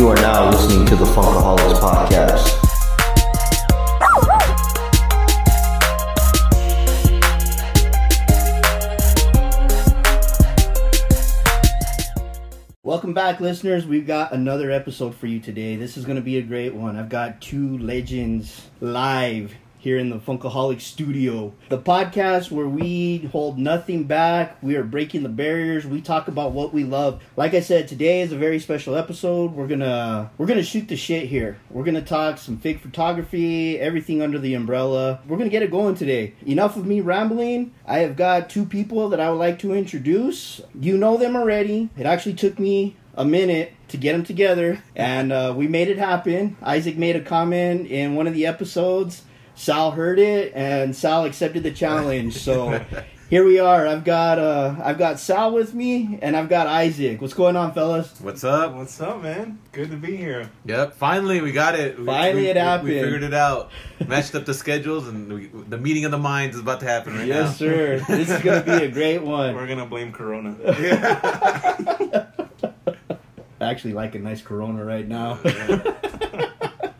You are now listening to the Funkaholiks Podcast. Welcome back, listeners. We've got another episode for you today. This is going to be a great one. I've got two legends live here in the Funkaholik studio. The podcast where we hold nothing back. We are breaking the barriers. We talk about what we love. Like I said, today is a very special episode. We're going to we're going to shoot the shit here. We're going to talk some fig photography, everything under the umbrella. We're going to get it going today. Enough of me rambling. I have got two people that I would like to introduce. You know them already. It actually took me a minute to get them together and uh, we made it happen isaac made a comment in one of the episodes sal heard it and sal accepted the challenge so here we are i've got uh i've got sal with me and i've got isaac what's going on fellas What's up? What's up, man? Good to be here. Yep, finally we got it. We- Finally we, it happened. We figured it out. Matched up the schedules, and we, the meeting of the minds is about to happen right now. yes sir this is gonna be a great one We're gonna blame Corona. I actually like a nice Corona right now.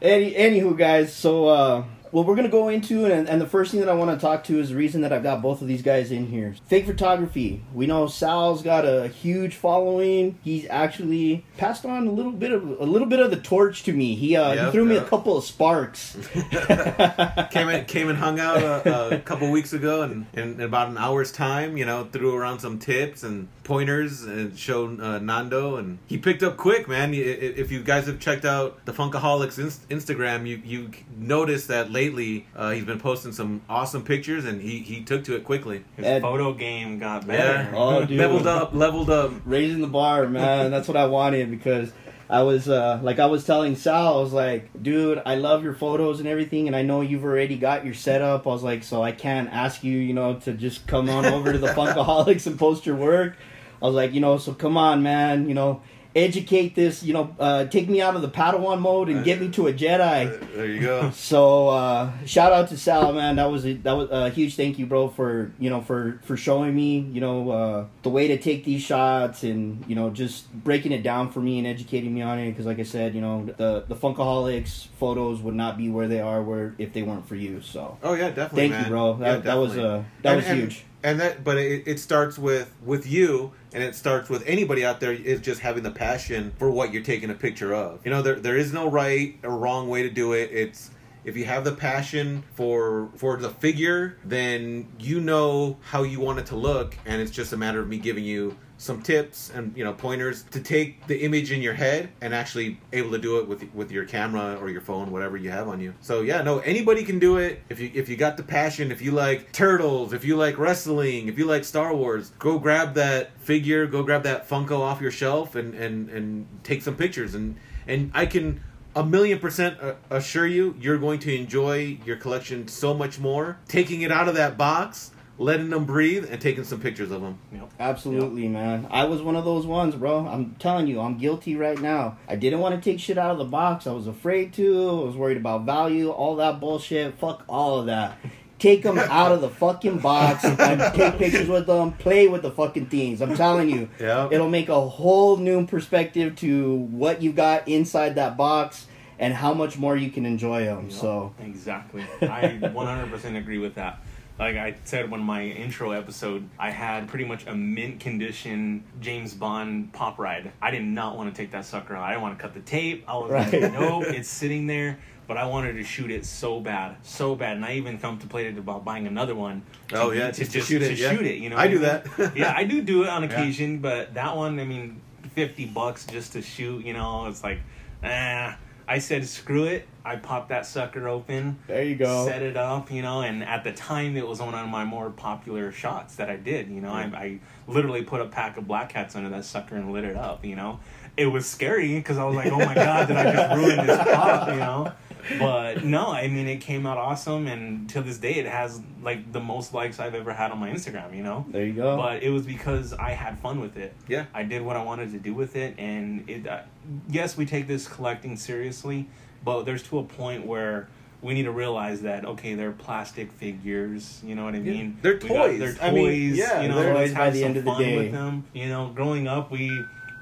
Any, anywho, guys, so uh, what we're gonna go into, and, and the first thing that I want to talk to is the reason that I've got both of these guys in here. Fig photography. We know Sal's got a huge following. He's actually passed on a little bit of a little bit of the torch to me. He uh, he Yep, threw me a couple of sparks. came and came and hung out a, a couple weeks ago, and in about an hour's time, you know, threw around some tips and pointers and showed uh, Nando, and he picked up quick, man. If you guys have checked out the Funkaholiks inst- Instagram, you you noticed that lately uh, he's been posting some awesome pictures, and he he took to it quickly. His Ed- photo game got Yeah, better. Oh, dude. leveled up, leveled up. raising the bar, man. That's what I wanted because I was uh, like I was telling Sal, I was like, dude, I love your photos and everything, and I know you've already got your setup. I was like, so I can't ask you, you know, to just come on over to the Funkaholiks and post your work. I was like, you know, so come on, man, you know. Educate this, you know, uh, take me out of the Padawan mode and get me to a Jedi. There you go. So uh, shout out to Sal, man. That was a, that was a huge thank you, bro, for you know for for showing me you know uh, the way to take these shots and you know just breaking it down for me and educating me on it. Because like I said, you know the the Funkaholiks photos would not be where they are where if they weren't for you. So Oh yeah, definitely. thank you, bro. That, Yeah, that was uh, that And- was and- huge. And that, but it, it starts with with you, and it starts with anybody out there is just having the passion for what you're taking a picture of. You know, there there is no right or wrong way to do it. It's if you have the passion for for the figure, then you know how you want it to look, and it's just a matter of me giving you some tips and you know pointers to take the image in your head and actually able to do it with with your camera or your phone whatever you have on you. So yeah no anybody can do it. If you if you got the passion if you like turtles if you like wrestling if you like star wars go grab that figure go grab that funko off your shelf and and and take some pictures. And and i can a million percent assure you you're going to enjoy your collection so much more. Taking it out of that box letting them breathe and taking some pictures of them Yep. Absolutely, man. I was one of those ones, bro. I'm telling you, I'm guilty right now. I didn't want to take shit out of the box. I was afraid to. I was worried about value, all that bullshit. Fuck all of that. Take them out of the fucking box and take pictures with them. Play with the fucking things. I'm telling you, yeah it'll make a whole new perspective to what you got inside that box and how much more you can enjoy them. Yep. So, exactly, I 100% agree with that. Like I said when my intro episode, I had pretty much a mint condition James Bond pop ride. I did not want to take that sucker out. I didn't want to cut the tape. I was Right. like, nope, it's sitting there. But I wanted to shoot it so bad, so bad, and I even contemplated about buying another one. to- Oh, yeah, to just to shoot it, To yeah. shoot it, you know. I what do mean? that. yeah, I do do it on occasion, but that one, I mean, fifty bucks just to shoot, you know, it's like, ah. I said, screw it. I popped that sucker open, there you go. set it up, you know, and at the time it was one of my more popular shots that I did, you know. Mm. I, I literally put a pack of black cats under that sucker and lit it up, you know. It was scary because I was like, oh my god, did I just ruin this pop, you know? But no, I mean, it came out awesome, and to this day, it has like the most likes I've ever had on my Instagram, you know. There you go. But it was because I had fun with it. Yeah. I did what I wanted to do with it, and it. Uh, yes, we take this collecting seriously, but there's to a point where we need to realize that okay, they're plastic figures. You know what I Yeah. mean? They're We got- toys. they're toys. I mean, yeah, you know, let's toys have some end of the fun with them. You know, growing up, we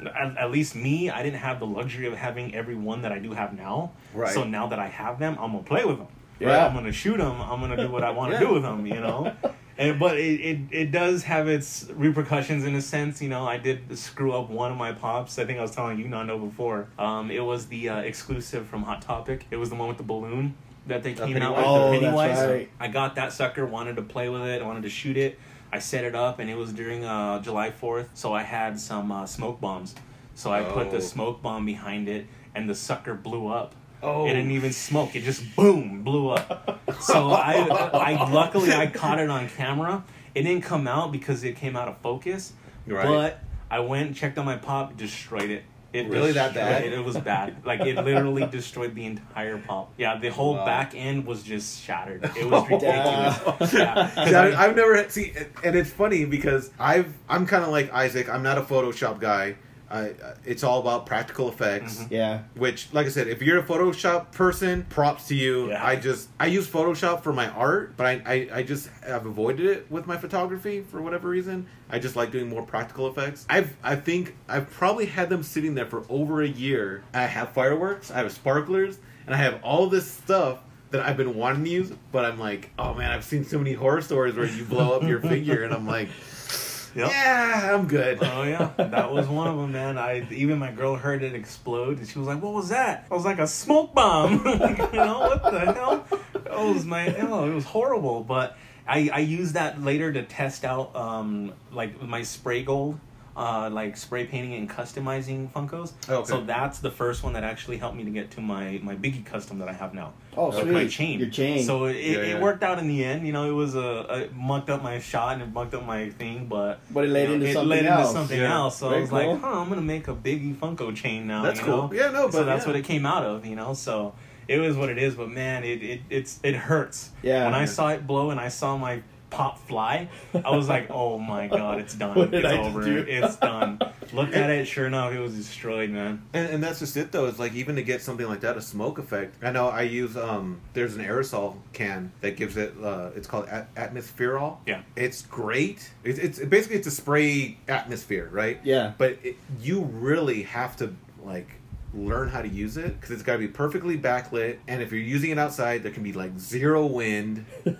at, at least me, I didn't have the luxury of having every one that I do have now. Right. So now that I have them, I'm gonna play with them. Yeah. I'm gonna shoot them. I'm gonna do what I want to Yeah. do with them. You know. And, but it, it, it does have its repercussions in a sense. You know, I did screw up one of my pops. I think I was telling you, Nando, before. Um, it was the uh, exclusive from Hot Topic. It was the one with the balloon that they came out with, Pennywise. Oh, the that's Pennywise. right. I got that sucker, wanted to play with it, wanted to shoot it. I set it up, and it was during uh, July 4th, so I had some uh, smoke bombs. So I put Oh. the smoke bomb behind it, and the sucker blew up. Oh. It didn't even smoke. It just boom blew up. So I, I luckily I caught it on camera. It didn't come out because it came out of focus. Right. But I went and checked on my pop, destroyed it. It Really that bad? It. It was bad. Like it literally destroyed the entire pop. Yeah, the whole Wow. back end was just shattered. It was Oh, ridiculous. yeah, 'cause See, I- I, I've never see, and it's funny because I've I'm kind of like Isaac. I'm not a Photoshop guy. I, it's all about practical effects. Mhm. Yeah. Which, like I said, if you're a Photoshop person, props to you. Yeah. I just I use Photoshop for my art, but I, I I just have avoided it with my photography for whatever reason. I just like doing more practical effects. I've I think I've probably had them sitting there for over a year. I have fireworks, I have sparklers, and I have all this stuff that I've been wanting to use, but I'm like, oh man, I've seen so many horror stories where you blow up your figure, and I'm like, Yep. yeah, I'm good. Oh yeah, that was one of them, man. I even my girl heard it explode, and she was like, "What was that?" I was like, "A smoke bomb." you know what the hell? It was my, oh, it was horrible. But I I used that later to test out um like my spray gold. Uh, like spray painting and customizing Funkos. Okay. So that's the first one that actually helped me to get to my my Biggie custom that I have now. Oh, With sweet. my chain. Your chain. So it, Yeah, it yeah. worked out in the end. You know, it was a, a mucked up my shot and it mucked up my thing, but But it led you know, into it something led else. into something Yeah. else. So Very I was cool. like, huh, I'm gonna make a Biggie Funko chain now. That's you cool. know? Yeah, no, so but that's yeah. what it came out of. You know, so it was what it is. But man, it it it's it hurts. Yeah. When I saw it blow and I saw my pop fly, I was like, oh my god, it's done. What did it's I over. do? It's done. Looked at it. Sure enough, it was destroyed, man. And, and that's just it though. It's like even to get something like that, a smoke effect. I know I use um. There's an aerosol can that gives it. Uh, it's called at- atmospherol. Yeah. It's great. It's, it's basically it's a spray atmosphere, right? Yeah. But it, you really have to like learn how to use it because it's got to be perfectly backlit and if you're using it outside there can be like zero wind.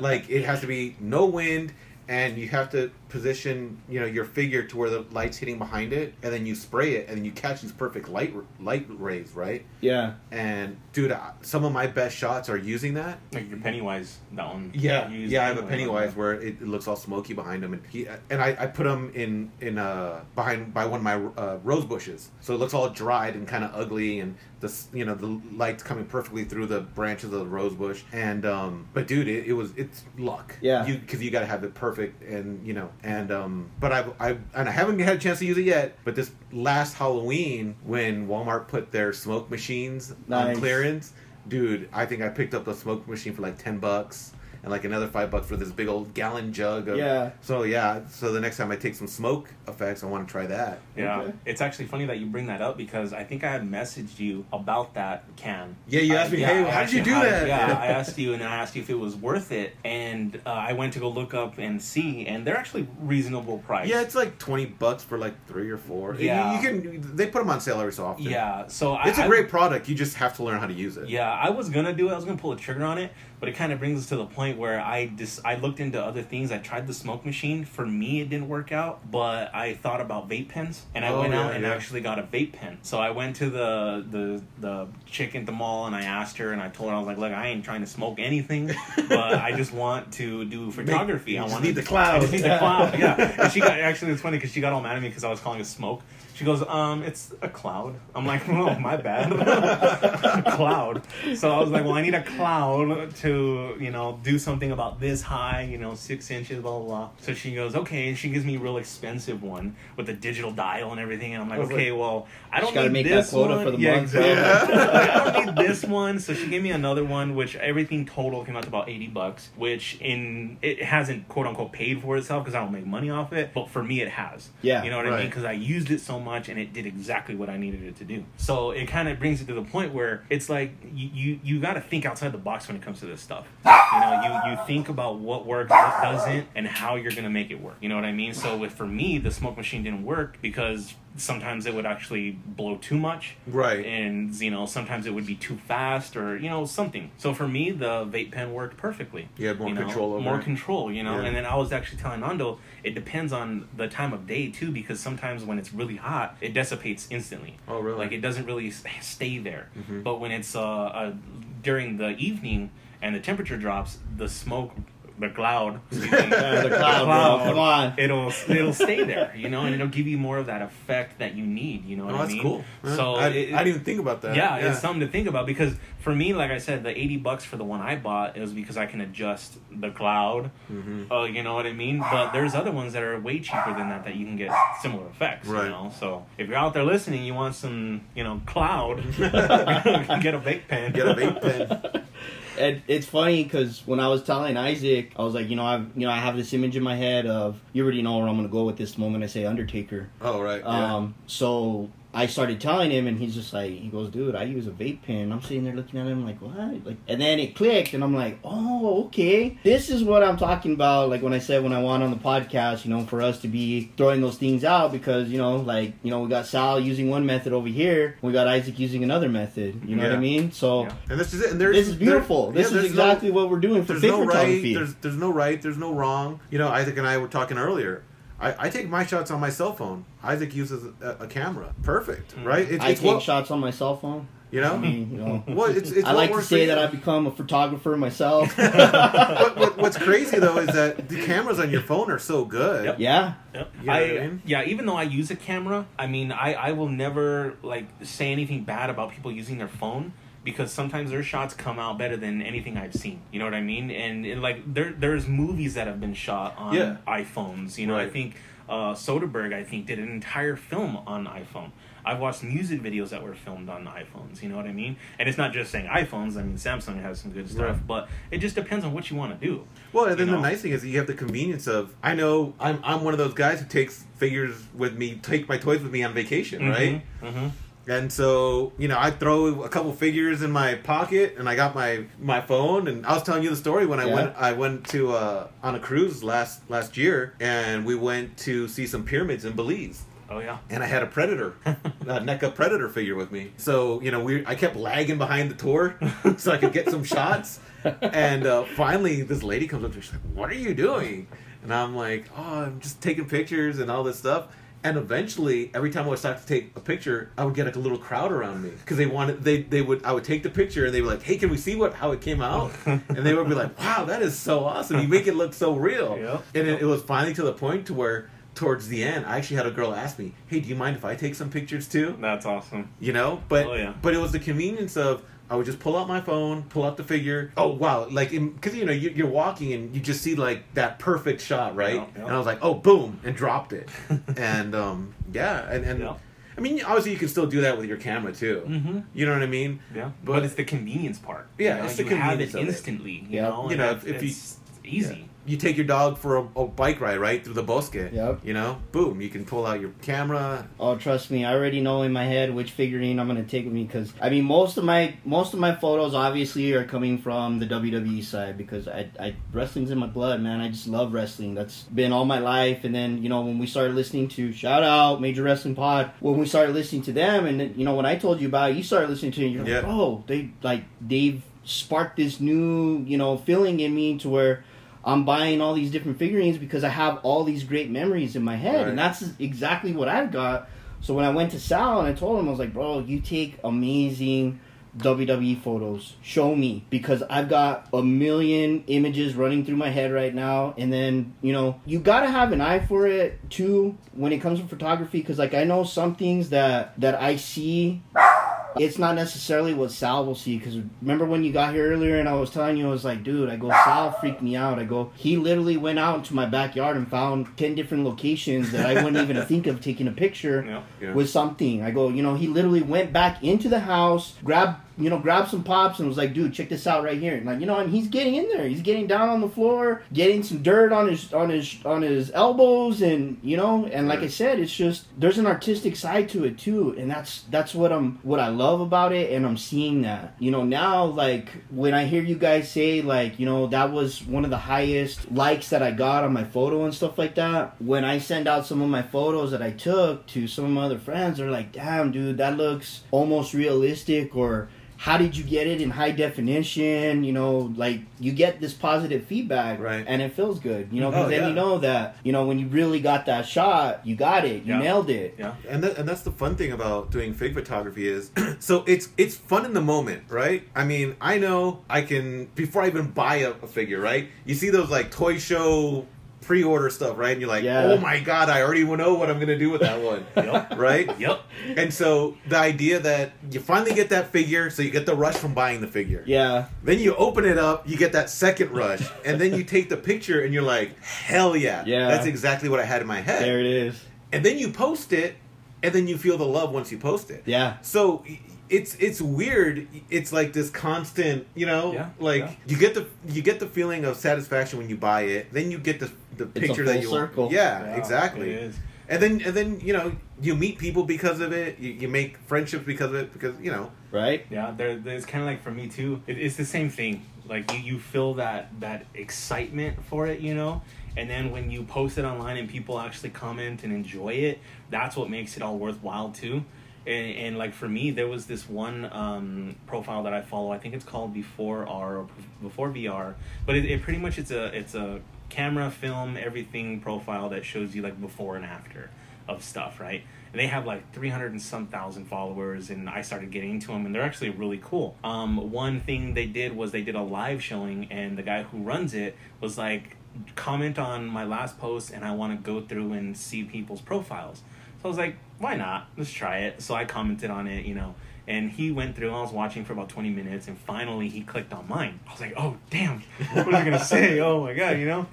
Like it has to be no wind and you have to position you know your figure to where the light's hitting behind it and then you spray it and then you catch these perfect light light rays right Yeah. and dude I- some of my best shots are using that Like your Pennywise, that one. yeah, You yeah. I have a Pennywise. Pennywise where it, it looks all smoky behind him, and he and I, I put him in in uh behind by one of my uh, rose bushes, so it looks all dried and kind of ugly, and the you know the light's coming perfectly through the branches of the rose bush, and um, but dude, it, it was it's luck, Yeah. you because you got to have it perfect, and you know, and um, but I've, I and I haven't had a chance to use it yet, but this last Halloween when Walmart put their smoke machines Nice. on clearance dude i think i picked up a smoke machine for like 10 bucks and like another five bucks for this big old gallon jug of Yeah. so yeah so the next time i take some smoke effects i want to try that Yeah, Okay. it's actually funny that you bring that up because I think I had messaged you about that can. Yeah, you I- asked me, "Hey, I how did you do how- that?" Yeah, Yeah. I asked you, and I asked you if it was worth it, and uh, I went to go look up and see, and they're actually reasonable price. yeah it's like 20 bucks for like three or four You- Yeah. you, can they put them on sale every so often yeah. So I, it's a I- great product you just have to learn how to use it Yeah, I was gonna do it. I was gonna pull a trigger on it, but it kind of brings us to the point where I dis- I looked into other things. I tried the smoke machine. For me, it didn't work out, but I thought about vape pens, and I Oh, went out and yeah. actually got a vape pen. So I went to the the the chick at the mall, and I asked her, and I told her I was like, "Look, I ain't trying to smoke anything, but I just want to do photography. I want need the cloud." I just need the cloud. Yeah, and she got actually it's funny because she got all mad at me because I was calling it smoke. She goes, um, it's a cloud. I'm like, oh, my bad. a cloud. So I was like, well, I need a cloud to, you know, do something about this high, you know, six inches, blah, blah, blah. So she goes, okay. And she gives me a real expensive one with a digital dial and everything. And I'm like, I was okay, well, I don't need make that this quota one. for the yeah, month, Exactly. Yeah. Like, I don't need this one. So she gave me another one, which everything total came out to about 80 bucks, which in, it hasn't quote unquote paid for itself because I don't make money off it. But for me, it has. Yeah, You know what I mean? because I used it so much and it did exactly what I needed it to do. So it kind of brings it to the point where it's like you you, you got to think outside the box when it comes to this this stuff. You know, you you think about what works, what doesn't, and how you're gonna make it work. You know what I mean? So with for me, the smoke machine didn't work because sometimes it would actually blow too much Right. and you know sometimes it would be too fast or you know something so for me the vape pen worked perfectly You had more know, control over more it. control you know Yeah. and then i was actually telling nando it depends on the time of day too because sometimes when it's really hot it dissipates instantly Oh, really? like it doesn't really stay there Mhm. but when it's uh, uh during the evening and the temperature drops the smoke the cloud, excuse me, Yeah, the cloud, bro. Come on. it'll it'll stay there, you know, and it'll give you more of that effect that you need, you know what Oh, I that's mean? cool. man. So I, it- I didn't even think about that. yeah, it's something to think about because for me, like I said, the eighty bucks for the one I bought it was because I can adjust the cloud. Mhm. Uh, you know what I mean? But there's other ones that are way cheaper than that that you can get similar effects. Right. You know, so if you're out there listening, you want some, you know, cloud, get a vape pen. Get a vape pen. And it's funny because when I was telling Isaac, I was like, you know, I've, you know, I have this image in my head of you already know where I'm gonna go with this moment I say Undertaker. Oh right. Yeah. Um, so I started telling him, and he's just like, he goes, dude, I use a vape pen. I'm sitting there looking at him like, what? Like, and then it clicked, and I'm like, oh, okay, this is what I'm talking about. Like when I said when I want on the podcast, you know, for us to be throwing those things out because you know, like you know, we got Sal using one method over here, we got Isaac using another method. You know what I mean? So. Yeah. and this is it. And there's This is beautiful. there- this yeah, is exactly no, what we're doing for There's no right. photography. There's there's no right. There's no wrong. You know, Isaac and I were talking earlier. I, I take my shots on my cell phone. Isaac uses a, a camera. Perfect, Mm. right? It's, I it's take what, shots on my cell phone. You I know. mean, you know. Well, it's, it's I like to say that. I've become a photographer myself. what, what, what's crazy though is that the cameras on your phone are so good. Yep. yeah. Yep. You know I, what I mean? yeah, even though I use a camera, I mean, I, I will never like say anything bad about people using their phone because sometimes their shots come out better than anything I've seen. You know what I mean? And, and, like there there's movies that have been shot on Yeah. iPhones. You know, I think uh, Soderbergh I think did an entire film on iPhone. I've watched music videos that were filmed on iPhones. You know what I mean? And it's not just saying iPhones. I mean, Samsung has some good stuff, Right. but it just depends on what you want to do. Well, and then You the nice thing is that you have the convenience of I know I'm I'm one of those guys who takes figures with me, take my toys with me on vacation, right? Mm-hmm. And so, you know, I throw a couple figures in my pocket, and I got my my phone. And I was telling you the story when I Yeah. went I went to uh, on a cruise last last year, and we went to see some pyramids in Belize. Oh yeah. And I had a predator, a NECA predator figure with me. So you know, we I kept lagging behind the tour so I could get some shots. And uh, finally, this lady comes up to me. She's like, "What are you doing?" And I'm like, "Oh, I'm just taking pictures and all this stuff." And eventually, every time I would start to take a picture, I would get like a little crowd around me because they wanted they they would I would take the picture and they were like, "Hey, can we see what how it came out?" and they would be like, "Wow, that is so awesome! You make it look so real." Yep. And it, it was finally to the point to where towards the end, I actually had a girl ask me, "Hey, do you mind if I take some pictures too?" That's awesome. You know, but Oh, yeah. but it was the convenience of I would just pull out my phone, pull out the figure. Oh wow! Like because you know you, you're walking and you just see like that perfect shot, right? Yeah, yeah. And I was like, oh boom, and dropped it, and um yeah, and and Yeah. I mean obviously you can still do that with your camera too. Mm-hmm. You know what I mean? Yeah, But- but, it's the convenience part. Yeah, you know? it's the you have convenience it of it. instantly. You Yeah. know, You know, that- if you- easy. Yeah. You take your dog for a, a bike ride right through the bosque. Yep. You know, boom, you can pull out your camera. Oh, trust me, I already know in my head which figurine I'm gonna take with me because I mean most of my most of my photos obviously are coming from the WWE side because I, I wrestling's in my blood, man. I just love wrestling. That's been all my life. And then you know when we started listening to shout out Major Wrestling Pod, when we started listening to them, and then, you know when I told you about it, you started listening to it. And you're Yeah. like, oh, they like they've sparked this new you know feeling in me to where. I'm buying all these different figurines because I have all these great memories in my head, and that's exactly what I've got. So when I went to Sal and I told him, I was like, bro, you take amazing WWE photos. Show me. Because I've got a million images running through my head right now. And then, you know, you gotta have an eye for it too when it comes to photography. Because, like, I know some things that, that I see. It's not necessarily what Sal will see because remember when you got here earlier and I was telling you I was like, dude, I go Sal freaked me out. I go, he literally went out into my backyard and found ten different locations that I wouldn't even think of taking a picture Yeah. Yeah. with something. I go, you know, he literally went back into the house, grabbed you know, grabbed some pops and was like, dude, check this out right here. And like, you know, and he's getting in there. He's getting down on the floor, getting some dirt on his on his on his elbows, and you know, and like I said, it's just there's an artistic side to it too, and that's that's what I'm what I love about it, and I'm seeing that. You know, now like when I hear you guys say like, you know, that was one of the highest likes that I got on my photo and stuff like that. When I send out some of my photos that I took to some of my other friends, they're like, damn, dude, that looks almost realistic or how did you get it in high definition you know like you get this positive feedback Right. and it feels good you know because Oh, then yeah. you know that you know when you really got that shot you got it you Yeah. nailed it Yeah. and that, and that's the fun thing about doing fig photography is so it's it's fun in the moment right i mean i know i can before i even buy a, a figure right you see those like toy show pre-order stuff right and you're like Yeah. oh my god i already know what i'm gonna do with that one Yep. right Yep. and so the idea that you finally get that figure so you get the rush from buying the figure yeah then you open it up, you get that second rush, and then you take the picture and you're like, hell yeah. Yeah. That's exactly what I had in my head. there it is And then you post it, and then you feel the love once you post it. yeah So it's it's weird. It's like this constant, you know, Yeah, like yeah. you get the you get the feeling of satisfaction when you buy it. Then you get the the a picture full that you circle. Yeah, Yeah, exactly. It is. And then and then you know you meet people because of it. You, you make friendships because of it because you know right Yeah, there, there's kind of like for me too. It, it's the same thing. Like you, you feel that that excitement for it, you know, and then when you post it online and people actually comment and enjoy it, that's what makes it all worthwhile too. And, and like for me, there was this one um, profile that I follow. I think it's called Before R or Before VR, but it, it pretty much it's a it's a camera, film, everything profile that shows you like before and after of stuff, right? And they have like 300 and some thousand followers, and I started getting into them, and they're actually really cool. Um, one thing they did was they did a live showing, and the guy who runs it was like, comment on my last post, and I want to go through and see people's profiles. So I was like, why not? Let's try it. So I commented on it, you know, and he went through. I was watching for about 20 minutes, and finally he clicked on mine. I was like, oh, damn, what was I to say? Oh my God, you know?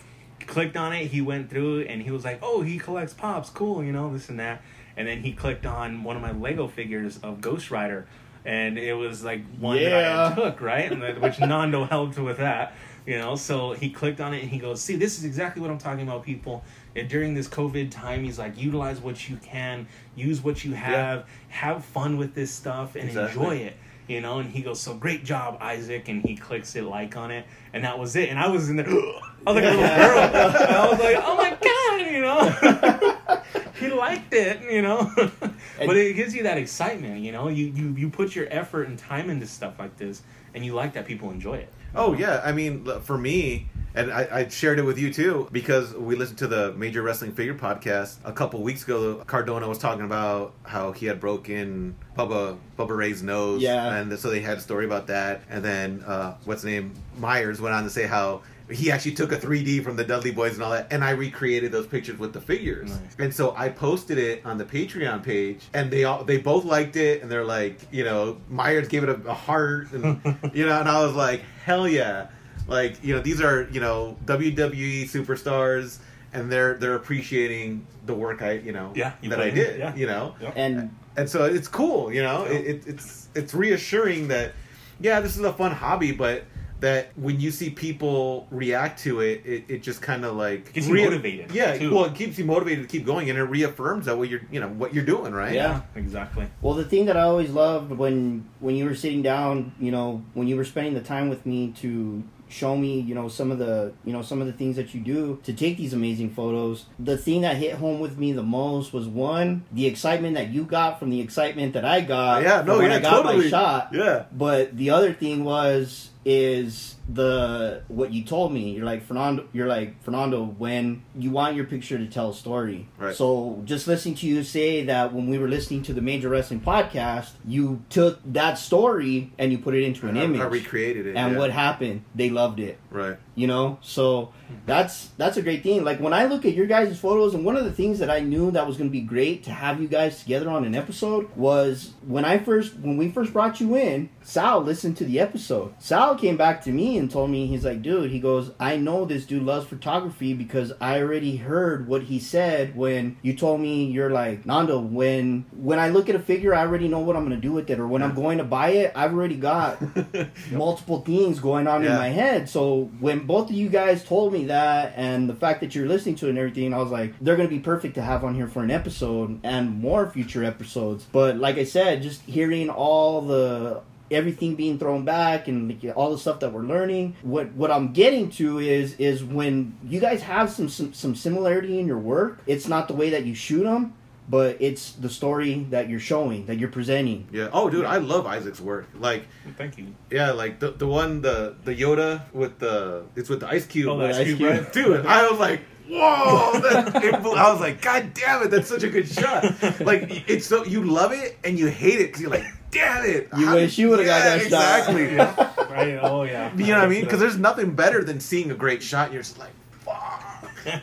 clicked on it. He went through and he was like, "Oh, he collects pops, cool, you know, this and that." And then he clicked on one of my Lego figures of Ghost Rider, and it was like one that Yeah. I took, right? And which Nando helped with that, you know. So he clicked on it and he goes, "See, this is exactly what I'm talking about, people." And during this COVID time, he's like, "Utilize what you can, use what you have, have fun with this stuff, and Exactly. enjoy it." You know, and he goes, "So great job, Isaac!" And he clicks it like on it, and that was it. And I was in there, I was like a little girl. I was like, "Oh my god!" You know, he liked it. You know, but it gives you that excitement. You know, you you you put your effort and time into stuff like this, and you like that people enjoy it. Oh yeah, I mean, for me, and I, I shared it with you too because we listened to the Major Wrestling Figure podcast a couple weeks ago. Cardona was talking about how he had broken Bubba Bubba Ray's nose, Yeah. and so they had a story about that. And then uh, what's the name Myers went on to say how. He actually took a 3D from the Dudley Boys and all that, and I recreated those pictures with the figures. Nice. And so I posted it on the Patreon page, and they all they both liked it, and they're like, you know, Myers gave it a, a heart, and you know, and I was like, hell yeah, like you know, these are you know WWE superstars, and they're they're appreciating the work I you know Yeah, you that I did, yeah. you know, Yep. and and so it's cool, you know, it, it, it's it's reassuring that yeah, this is a fun hobby, but that when you see people react to it, it, it just kind of like Gets you motivated, Yeah, too. well, it keeps you motivated to keep going, and it reaffirms that what you're you know what you're doing, right? Yeah. exactly. Well, the thing that I always loved when when you were sitting down, you know, when you were spending the time with me to show me, you know, some of the, you know, some of the things that you do to take these amazing photos. The thing that hit home with me the most was one, the excitement that you got from the excitement that I got. Yeah, no, when yeah, I got my shot. Yeah. But the other thing was is the what you told me. You're like Fernando. You're like Fernando. When you want your picture to tell a story. Right. So just listening to you say that when we were listening to the Major Wrestling podcast, you took that story and you put it into an I, image. I recreated it. and yeah. what happened? They loved it. Right. You know? So that's that's a great thing. Like when i look at your guys' photos and one of the things that i knew that was going to be great to have you guys together on an episode was when i first when we first brought you in sal listened to the episode. Sal came back to me and told me he's like dude he goes i know this dude loves photography because i already heard what he said when you told me you're like nando when when i look at a figure i already know what i'm going to do with it or when i'm going to buy it i've already got multiple things going on in my head. So when both of you guys told me that and the fact that you're listening to it and everything, I was like, they're gonna be perfect to have on here for an episode and more future episodes. But like I said, just hearing all the everything being thrown back and all the stuff that we're learning what what i'm getting to is is when you guys have some, some some similarity in your work it's not the way that you shoot them but it's the story that you're showing that you're presenting Yeah. Oh, dude, I love Isaac's work. Like, Thank you. yeah, like the the one the the Yoda with the it's with the ice cube. Oh, the Ice Ice Cube, Cube. right? dude i was like whoa that, it i was like god damn it that's such a good shot like it's so you love it and you hate it because you're like damn it You How wish did- you would've got Yeah, that shot. exactly Yeah. Right? Oh yeah. you know what i mean because there's nothing better than seeing a great shot and you're just like fuck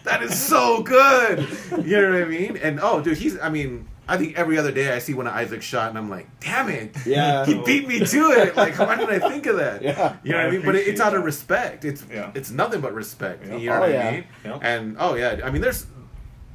that is so good you know what i mean and oh dude he's i mean I think every other day I see one of Isaac's shot and I'm like, damn it. Yeah. He beat me to it. Like, why didn't I think of that? Yeah. You know what I I mean? But it, it's out of respect. It's Yeah. it's nothing but respect. Yeah. You know Oh, what yeah. I mean? Yeah. And oh yeah, I mean there's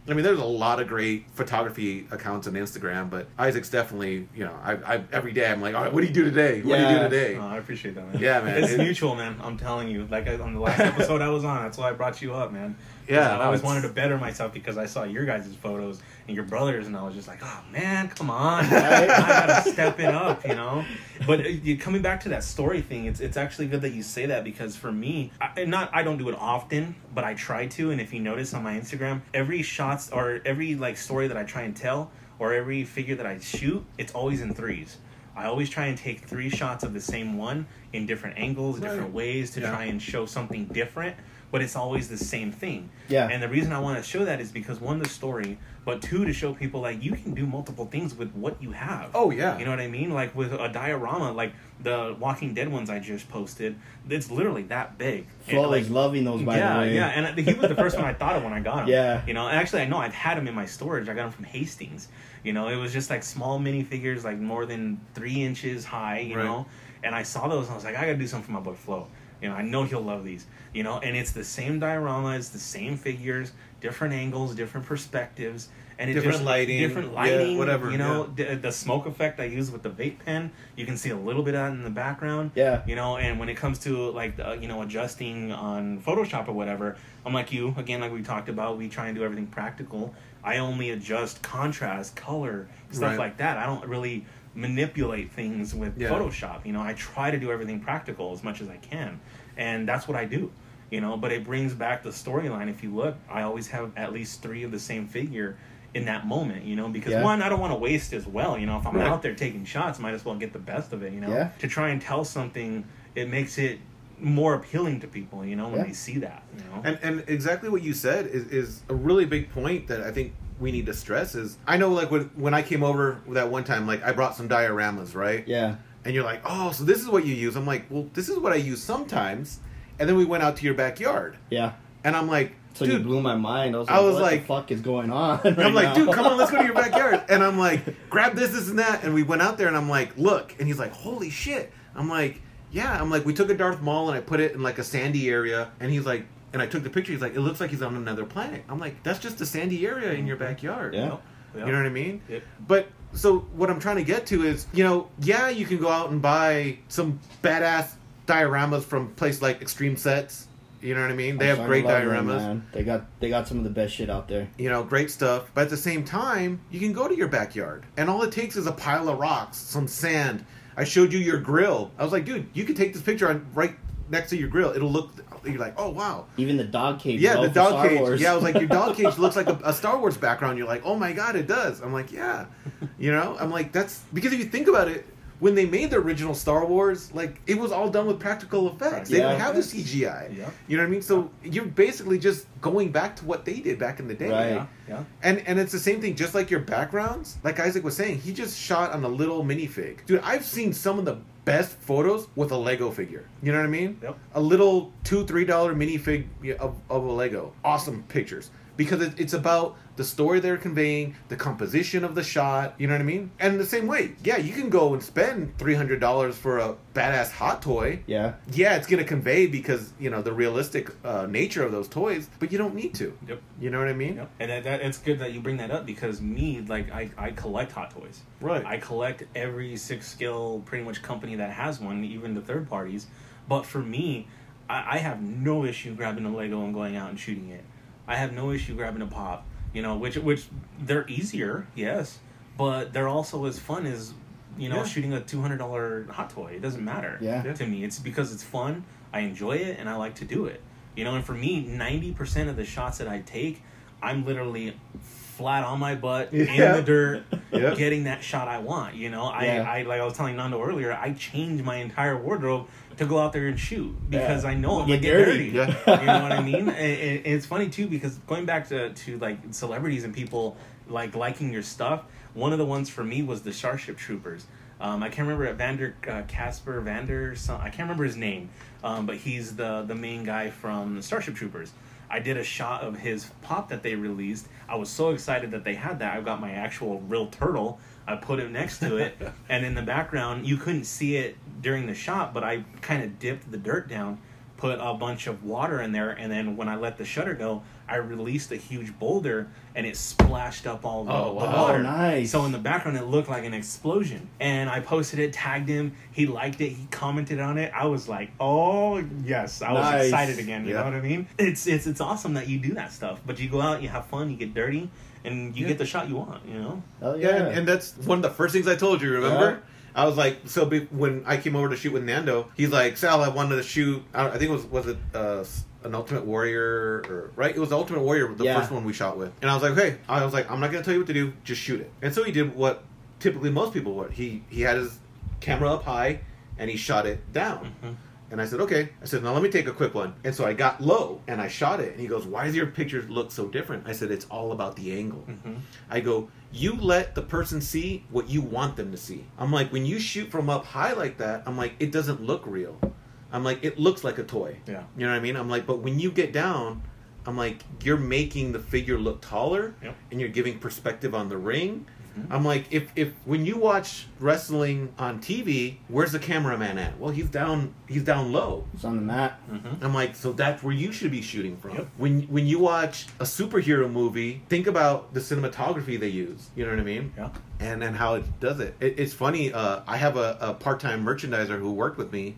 I mean there's a lot of great photography accounts on Instagram, but Isaac's definitely, you know, I, I every day I'm like, all right, what do you do today? What do you do today? Oh, I appreciate that, man. Yeah, man. It's It- mutual, man. I'm telling you. Like I, on the last episode I was on, that's why I brought you up, man. Yeah, I always it's- wanted to better myself because I saw your guys' photos and your brothers, and I was just like, oh man, come on, Right? I gotta step it up, you know. But uh, you, coming back to that story thing, it's it's actually good that you say that because for me, I, not I don't do it often, but I try to. And if you notice on my Instagram, every shots or every like story that I try and tell, or every figure that I shoot, it's always in threes. I always try and take three shots of the same one in different angles, different ways to Yeah. try and show something different, but it's always the same thing. Yeah. And the reason I want to show that is because one, the story, but two, to show people like you can do multiple things with what you have. Oh, yeah. You know what I mean? Like with a diorama, like the Walking Dead ones I just posted, it's literally that big. Flo like, is loving those, by yeah, the way. yeah, and he was the first one I thought of when I got him. Yeah. you know, and actually I know I've had him in my storage. I got him from Hastings. You know, it was just like small minifigures, like more than three inches high. You Right. know, and I saw those and I was like, I gotta do something for my boy Flo. You know, I know he'll love these. You know, and it's the same diorama, it's the same figures, different angles, different perspectives, and it Different just, lighting, different yeah, lighting, whatever, You know, the, the smoke effect I use with the vape pen, you can see a little bit of that in the background Yeah. you know and when it comes to like the, you know adjusting on photoshop or whatever i'm like you again like we talked about we try and do everything practical i only adjust contrast color stuff Right. like that i don't really manipulate things with Yeah. photoshop you know i try to do everything practical as much as i can and that's what i do you know but it brings back the storyline if you look i always have at least three of the same figure in that moment you know because Yeah. one i don't want to waste as well you know if i'm Right. out there taking shots might as well get the best of it you know Yeah. to try and tell something it makes it more appealing to people you know when Yeah. they see that you know And and exactly what you said is, is a really big point that I think we need to stress is I know like when when I came over that one time like I brought some dioramas right Yeah. and you're like oh so this is what you use I'm like well this is what I use sometimes and then we went out to your backyard Yeah. and I'm like So you dude blew my mind. I was like, I was what like- the fuck is going on? I'm like, now? dude, come on, let's go to your backyard. And I'm like, grab this, this, and that. And we went out there, and I'm like, look. And he's like, holy shit. I'm like, yeah. I'm like, we took a Darth Maul and I put it in like a sandy area. And he's like, and I took the picture. He's like, it looks like he's on another planet. I'm like, that's just a sandy area in your mm-hmm. backyard. Yeah. Yeah. You know what I mean? But so what I'm trying to get to is, you know, yeah, you can go out and buy some badass dioramas from places like Extreme Sets. You know what I mean? They I'm have great love them, dioramas. They got they got some of the best shit out there. you know, great stuff. But at the same time, you can go to your backyard, and all it takes is a pile of rocks, some sand. I showed you your grill. I was like, dude, you could take this picture on right next to your grill. It'll look. You're like, oh wow, Even the dog cage. yeah, the dog Star cage. Wars. Yeah, I was like, your dog cage looks like a, a Star Wars background. You're like, oh my god, it does. I'm like, yeah, you know, I'm like, that's because if you think about it. When they made the original Star Wars, like it was all done with practical effects. They Yeah. didn't have the CGI. Yeah. You know what I mean? So you're basically just going back to what they did back in the day. Right. yeah yeah And and it's the same thing, just like your backgrounds. Like Isaac was saying, he just shot on a little minifig. Dude, I've seen some of the best photos with a Lego figure. You know what I mean? Yep. A little two, three dollar minifig of, of a Lego. Awesome pictures. Because it, it's about the story they're conveying, the composition of the shot, you know what I mean? And the same way, yeah, you can go and spend three hundred dollars for a badass hot toy. Yeah. Yeah, it's gonna convey because, you know, the realistic uh, nature of those toys, but you don't need to. Yep. You know what I mean? Yep. And that, that, it's good that you bring that up because me, like, I, I collect Hot Toys. Right. I collect every sixth scale, pretty much company that has one, even the third parties. But for me, I, I have no issue grabbing a Lego and going out and shooting it. I have no issue grabbing a pop. You know, which which they're easier, yes, but they're also as fun as you know Yeah. shooting a two hundred dollar hot toy. It doesn't matter. Yeah. Yeah. To me, it's because it's fun. I enjoy it and I like to do it. You know, and for me, ninety percent of the shots that I take, I'm literally flat on my butt in the dirt, Yeah. getting that shot I want. You know, I, Yeah. I like I was telling Nando earlier, I changed my entire wardrobe to go out there and shoot because Yeah. I know I'm gonna get dirty. dirty. Yeah. you know what I mean? And, and it's funny too because going back to to like celebrities and people like liking your stuff. One of the ones for me was the Starship Troopers. Um, I can't remember it, Vander uh, Casper Vander. Some, I can't remember his name, um, but he's the the main guy from Starship Troopers. I did a shot of his pop that they released. I was so excited that they had that. I've got my actual real turtle. I put him next to it, and in the background, you couldn't see it during the shot, but I kind of dipped the dirt down, put a bunch of water in there, and then when I let the shutter go, I released a huge boulder, and it splashed up all the, Oh, the wow. water. Oh, nice. So in the background, it looked like an explosion. And I posted it, tagged him. He liked it. He commented on it. I was like, oh yes, I was Nice. excited again. You Yeah. know what I mean? It's it's it's awesome that you do that stuff. But you go out, you have fun, you get dirty, and you Yeah. get the shot you want. You know? Oh Yeah, and, and that's one of the first things I told you. Remember? I was like, so be, when I came over to shoot with Nando, he's like, Sal, I wanted to shoot. I, I think it was was it uh, an Ultimate Warrior or right? It was the Ultimate Warrior, the Yeah. first one we shot with. And I was like, okay, I was like, I'm not gonna tell you what to do, just shoot it. And so he did what typically most people would. He he had his camera up high and he shot it down. Mhm. And I said, okay. I said, now let me take a quick one. And so I got low and I shot it. And he goes, why does your picture look so different? I said, it's all about the angle. Mhm. I go, you let the person see what you want them to see. I'm like, when you shoot from up high like that, I'm like, it doesn't look real. I'm like, it looks like a toy. Yeah. You know what I mean? I'm like, but when you get down, I'm like, you're making the figure look taller Yep. and you're giving perspective on the ring. Mhm. I'm like, if if when you watch wrestling on TV, where's the cameraman at? Well, he's down he's down low. He's on the mat. Mhm. I'm like, so that's where you should be shooting from. Yep. When when you watch a superhero movie, think about the cinematography they use. You know what I mean? Yeah. And and how it does it. it it's funny. Uh, I have a, a part time merchandiser who worked with me,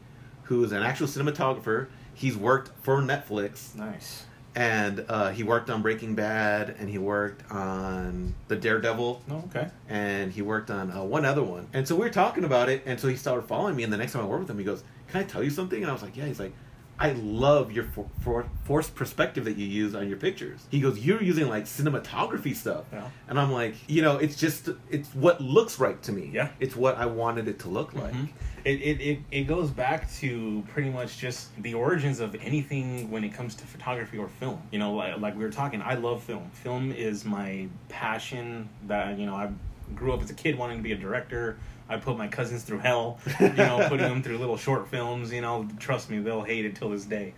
who's an actual cinematographer. He's worked for Netflix Nice. and uh, he worked on Breaking Bad and he worked on the Daredevil Oh, okay. and he worked on uh, one other one. And so we were talking about it, and so he started following me. And the next time I worked with him, he goes, "Can I tell you something?" And I was like, "Yeah." He's like, "I love your for, for, forced perspective that you use on your pictures." He goes, "You're using like cinematography stuff," Yeah. and I'm like, "You know, it's just it's what looks right to me. Yeah. it's what I wanted it to look like." Mhm. It, it, it, it goes back to pretty much just the origins of anything when it comes to photography or film. You know, like, like we were talking, I love film. Film is my passion that, you know, I grew up as a kid wanting to be a director. I put my cousins through hell, you know, putting them through little short films, you know, trust me, they'll hate it till this day.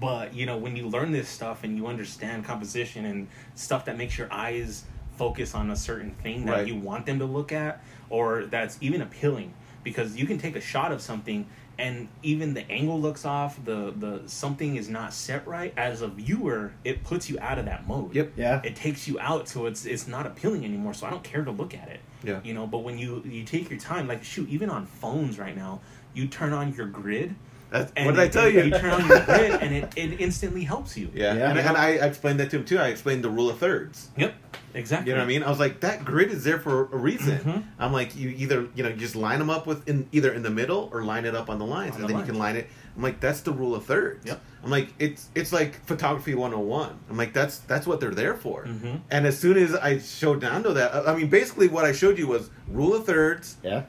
But, you know, when you learn this stuff and you understand composition and stuff that makes your eyes focus on a certain thing that Right. you want them to look at or that's even appealing because you can take a shot of something and even the angle looks off the the something is not set right as a viewer it puts you out of that mode Yep. Yeah. it takes you out so it's it's not appealing anymore so i don't care to look at it Yeah. you know but when you you take your time like shoot even on phones right now you turn on your grid That's, and what did I tell you? you turn on your grid and it, it instantly helps you Yeah, Yeah. And, and I explained that to him too. I explained the rule of thirds. yep exactly You know what I mean? I was like, that grid is there for a reason. Mhm. I'm like, you either you know you just line them up with in either in the middle or line it up on the lines, On and the then lines. you can line it. I'm like, that's the rule of thirds. Yep. I'm like, it's it's like photography 101. I'm like, that's that's what they're there for. Mhm. And as soon as I showed Nando that, I I mean, basically what I showed you was rule of thirds, Yeah.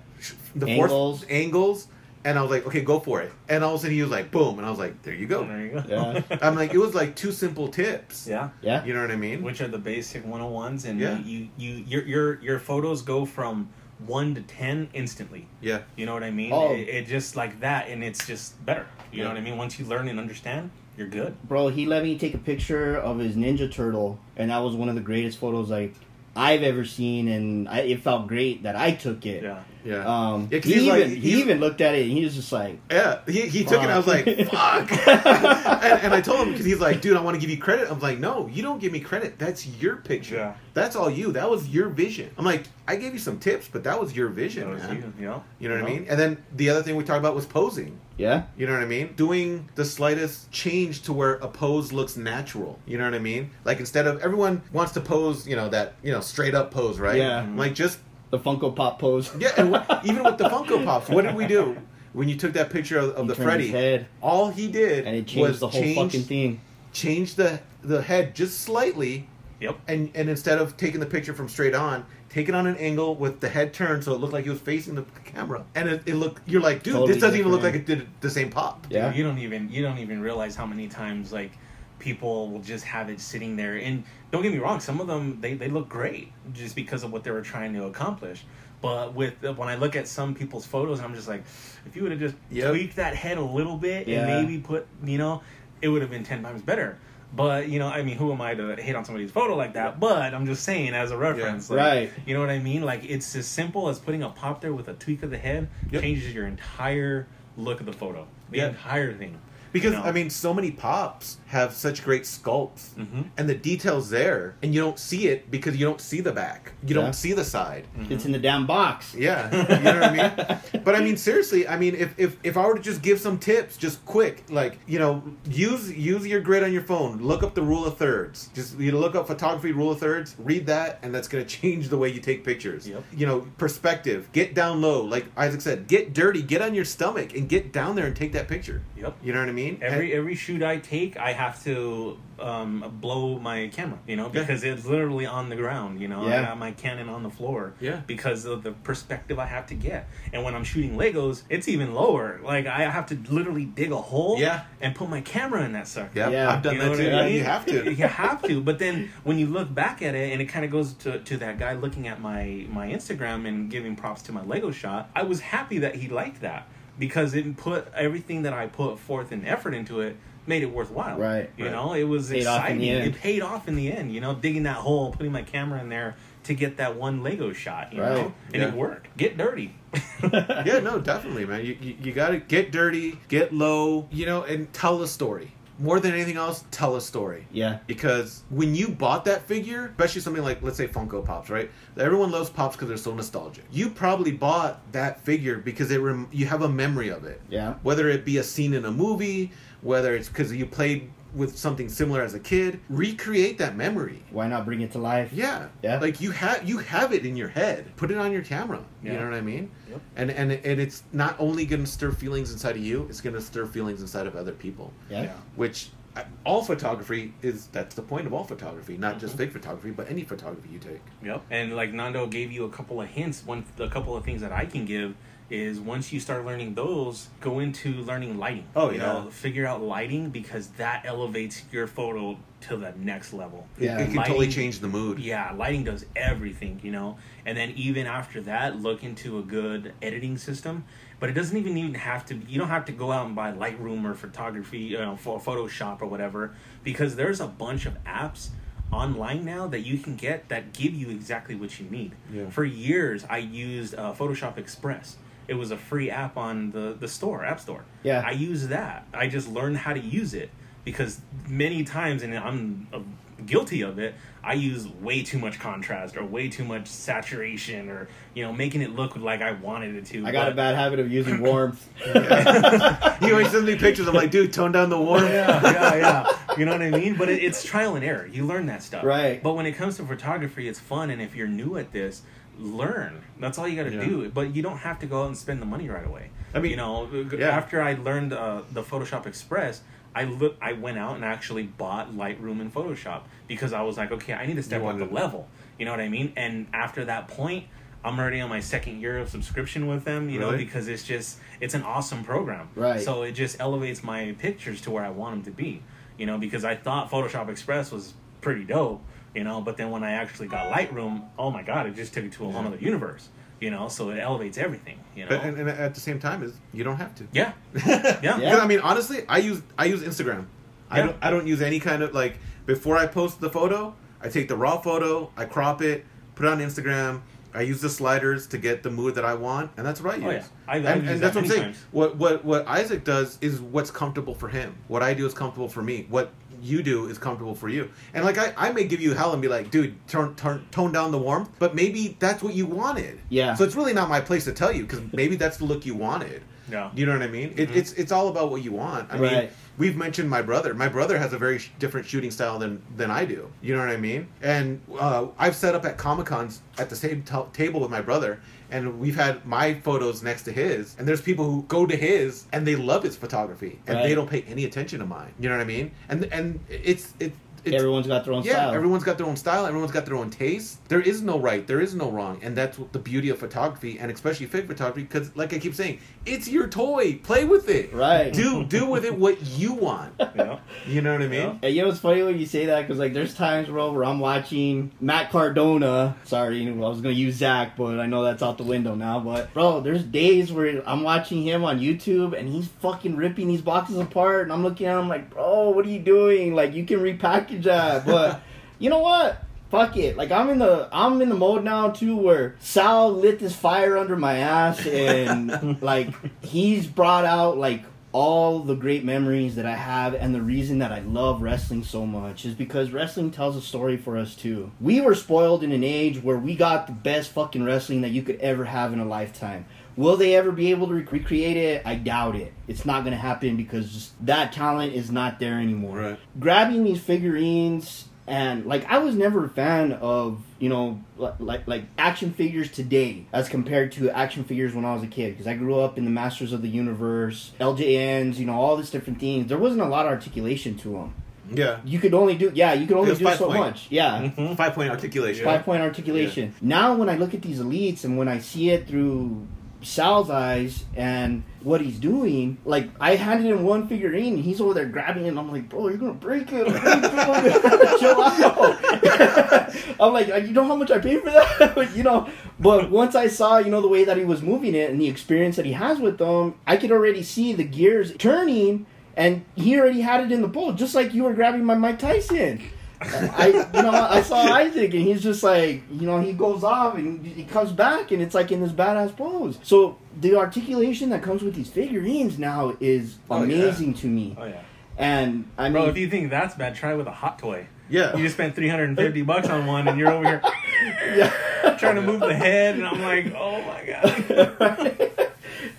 the Angles. force angles, and I was like, okay, go for it. And all of a sudden he was like, boom, and I was like, there you go. there you go Yeah. I'm like, it was like two simple tips. yeah Yeah. You know what I mean? which are the basic 101s and Yeah. you, you your your your photos go from one to ten instantly. Yeah. You know what I mean? Oh. It, it just like that, and it's just better. You know what I mean? Once you learn and understand, you're good. Bro, he let me take a picture of his Ninja Turtle, and that was one of the greatest photos like I've ever seen, and I, it felt great that I took it. Yeah. Yeah. Um, Yeah, 'cause he even like- he even looked at it, and he was just like, Yeah, he, he took it. and I was like, "Fuck!" and, and I told him because he's like, "Dude, I want to give you credit." I'm like, "No, you don't give me credit. That's your picture. Yeah. That's all you. That was your vision." I'm like, "I gave you some tips, but that was your vision, That was man. you, you know? You know what I mean?" And then the other thing we talked about was posing. yeah, You know what I mean? Doing the slightest change to where a pose looks natural. You know what I mean? Like instead of everyone wants to pose, you know that you know straight up pose, right? Yeah. Like just the Funko Pop pose. yeah, and what, even with the Funko Pops, what did we do when you took that picture of, of He the Freddy? his head, All he did and it changed was the whole change, fucking thing. change the the head just slightly, Yep. and and instead of taking the picture from straight on, take it on an angle with the head turned so it looked like he was facing the camera, and it, it looked. You're like, dude, Totally this doesn't even look like it did the same pop. Yeah. You don't even you don't even realize how many times like people will just have it sitting there and don't get me wrong some of them they, they look great just because of what they were trying to accomplish but with when i look at some people's photos and i'm just like if you would have just Yep. tweaked that head a little bit Yeah. and maybe put you know it would have been 10 times better but you know i mean who am i to hate on somebody's photo like that but i'm just saying as a reference like, Right. you know what i mean like it's as simple as putting a pop there with a tweak of the head Yep. changes your entire look of the photo the Yeah. entire thing Because you know? I mean, so many pops have such great sculpts, Mhm. and the details there, and you don't see it because you don't see the back, you Yeah. don't see the side. It's in the damn box. Yeah, you know what I mean. But I mean, seriously, I mean, if, if if I were to just give some tips, just quick, like you know, use use your grid on your phone. Look up the rule of thirds. Just you know, look up photography rule of thirds. Read that, and that's gonna change the way you take pictures. Yep. You know, perspective. Get down low, like Isaac said. Get dirty. Get on your stomach and get down there and take that picture. Yep. You know what I mean? Every And- every shoot I take, I have to um, blow my camera, you know, Yeah. because it's literally on the ground. You know, I Yeah. got my Canon on the floor, Yeah. because of the perspective I have to get. And when I'm shooting Legos, it's even lower. Like I have to literally dig a hole, Yeah. and put my camera in that sucker. yeah, Yeah. I've done You know that too. I Yeah, mean? you have to. you have to. But then when you look back at it, and it kind of goes to, to that guy looking at my my Instagram and giving props to my Lego shot, I was happy that he liked that because it put everything that I put forth and effort into it made it worthwhile. Right. You Right. know, it was Paid exciting. It paid off in the end. You know, digging that hole, putting my camera in there to get that one Lego shot. You Right. know, and it worked. Get dirty. yeah, no, definitely, man. You, you, you got to get dirty, get low, you know, and tell a story. More than anything else, tell a story. Yeah. Because when you bought that figure, especially something like, let's say, Funko Pops, right? Everyone loves Pops because they're so nostalgic. You probably bought that figure because it rem- you have a memory of it. Yeah. Whether it be a scene in a movie, whether it's because you played with something similar as a kid, recreate that memory. Why not bring it to life? Yeah. Yeah. Like you have you have it in your head. Put it on your camera. You Yeah. know what I mean? Yep. And and and it's not only going to stir feelings inside of you, it's going to stir feelings inside of other people. Yeah. Which uh, all photography is that's the point of all photography, not just Mhm. fig photography, but any photography you take. Yep. And like Nando gave you a couple of hints. One, a couple of things that I can give is once you start learning those, go into learning lighting. Oh, you yeah. know, figure out lighting because that elevates your photo to the next level. It- Yeah. It, can Lighting- totally change the mood. Yeah, lighting does everything, you know. And then even after that, look into a good editing system. But it doesn't even even have to. You don't have to go out and buy Lightroom or photography, you know, for Photoshop or whatever, because there's a bunch of apps online now that you can get that give you exactly what you need. Yeah. For years, I used uh, Photoshop Express. It was a free app on the the store, App Store. Yeah. I use that. I just learned how to use it because many times, and I'm uh, guilty of it, I use way too much contrast or way too much saturation or you know making it look like I wanted it to. I got but- a bad habit of using warmth. you always send me pictures. I'm like, dude, tone down the warmth. yeah, yeah, yeah. You know what I mean? But it, it's trial and error. You learn that stuff. Right. But when it comes to photography, it's fun, and if you're new at this, learn. That's all you got to Yeah. do. But you don't have to go out and spend the money right away. I mean, you know, yeah. after I learned uh, the Photoshop Express. I look. I went out and actually bought Lightroom and Photoshop because I was like, okay, I need to step up the level. You know what I mean? And after that point, I'm already on my second year of subscription with them. You know, because it's just it's an awesome program. Right. So it just elevates my pictures to where I want them to be. You know, because I thought Photoshop Express was pretty dope. You know, but then when I actually got Lightroom, oh my god, it just took it to a whole other universe. You know, so it elevates everything. You know. But, and, and at the same time, is you don't have to. yeah. yeah. Yeah. I mean, honestly, I use I use Instagram. I don't I don't use any kind of like before I post the photo. I take the raw photo, I crop it, put it on Instagram. I use the sliders to get the mood that I want, and that's what I oh, use. Oh, yeah. I- I've and, and that that's what I'm saying. times. What what what Isaac does is what's comfortable for him. What I do is comfortable for me. What you do is comfortable for you. And like I, I may give you hell and be like, dude, turn, turn tone down the warmth, but maybe that's what you wanted. Yeah. So it's really not my place to tell you because maybe that's the look you wanted. Yeah. You know what I mean? It, mm-hmm. it's it's all about what you want. I mean, Right. We've mentioned my brother. My brother has a very sh- different shooting style than than I do. You know what I mean? And uh, I've set up at comic cons at the same t- table with my brother, and we've had my photos next to his. And there's people who go to his and they love his photography, and Right. they don't pay any attention to mine. You know what I mean? And and it's it. It's, Everyone's got their own yeah, style. everyone's got their own style. Everyone's got their own taste. There is no right. There is no wrong, and that's what the beauty of photography, and especially fig photography. Because, like I keep saying, it's your toy. Play with it. Right. Do do with it what you want. Yeah. You know what I mean? And you know it's funny when you say that because like there's times bro where I'm watching Matt Cardona. Sorry, I was gonna use Zach, but I know that's out the window now. But bro, there's days where I'm watching him on YouTube and he's fucking ripping these boxes apart, and I'm looking at him like, bro, what are you doing? Like you can repackage that, but you know what? Fuck it. Like I'm in the I'm in the mode now too where Sal lit this fire under my ass and like he's brought out like all the great memories that I have and the reason that I love wrestling so much is because wrestling tells a story for us too. We were spoiled in an age where we got the best fucking wrestling that you could ever have in a lifetime. Will they ever be able to rec- recreate it? I doubt it. It's not going to happen because that talent is not there anymore. Right. Grabbing these figurines and like I was never a fan of you know like like action figures today as compared to action figures when I was a kid because I grew up in the Masters of the Universe, LJNs, you know all these different things. There wasn't a lot of articulation to them. Yeah. You could only do yeah, you could only do so point. much. Yeah. Mhm. Five point articulation. Five point articulation. Now, when I look at these elites and when I see it through Sal's eyes and what he's doing, like I handed him one figurine, and he's over there grabbing it, and I'm like, bro, you're gonna break it. Chill out. I'm like, uh, you know how much I paid for that, you know. But once I saw, you know, the way that he was moving it and the experience that he has with them, I could already see the gears turning. And he already had it in the bowl, just like you were grabbing my Mike Tyson. I you know I saw Isaac and he's just like you know he goes off and he comes back and it's like in this badass pose. So the articulation that comes with these figurines now is Oh, yeah. amazing to me. Oh yeah. And I mean, Bro, if you think that's bad, try it with a hot toy. Yeah. You just spent 350 bucks on one and you're over here yeah. trying to move the head and I'm like, "Oh my god."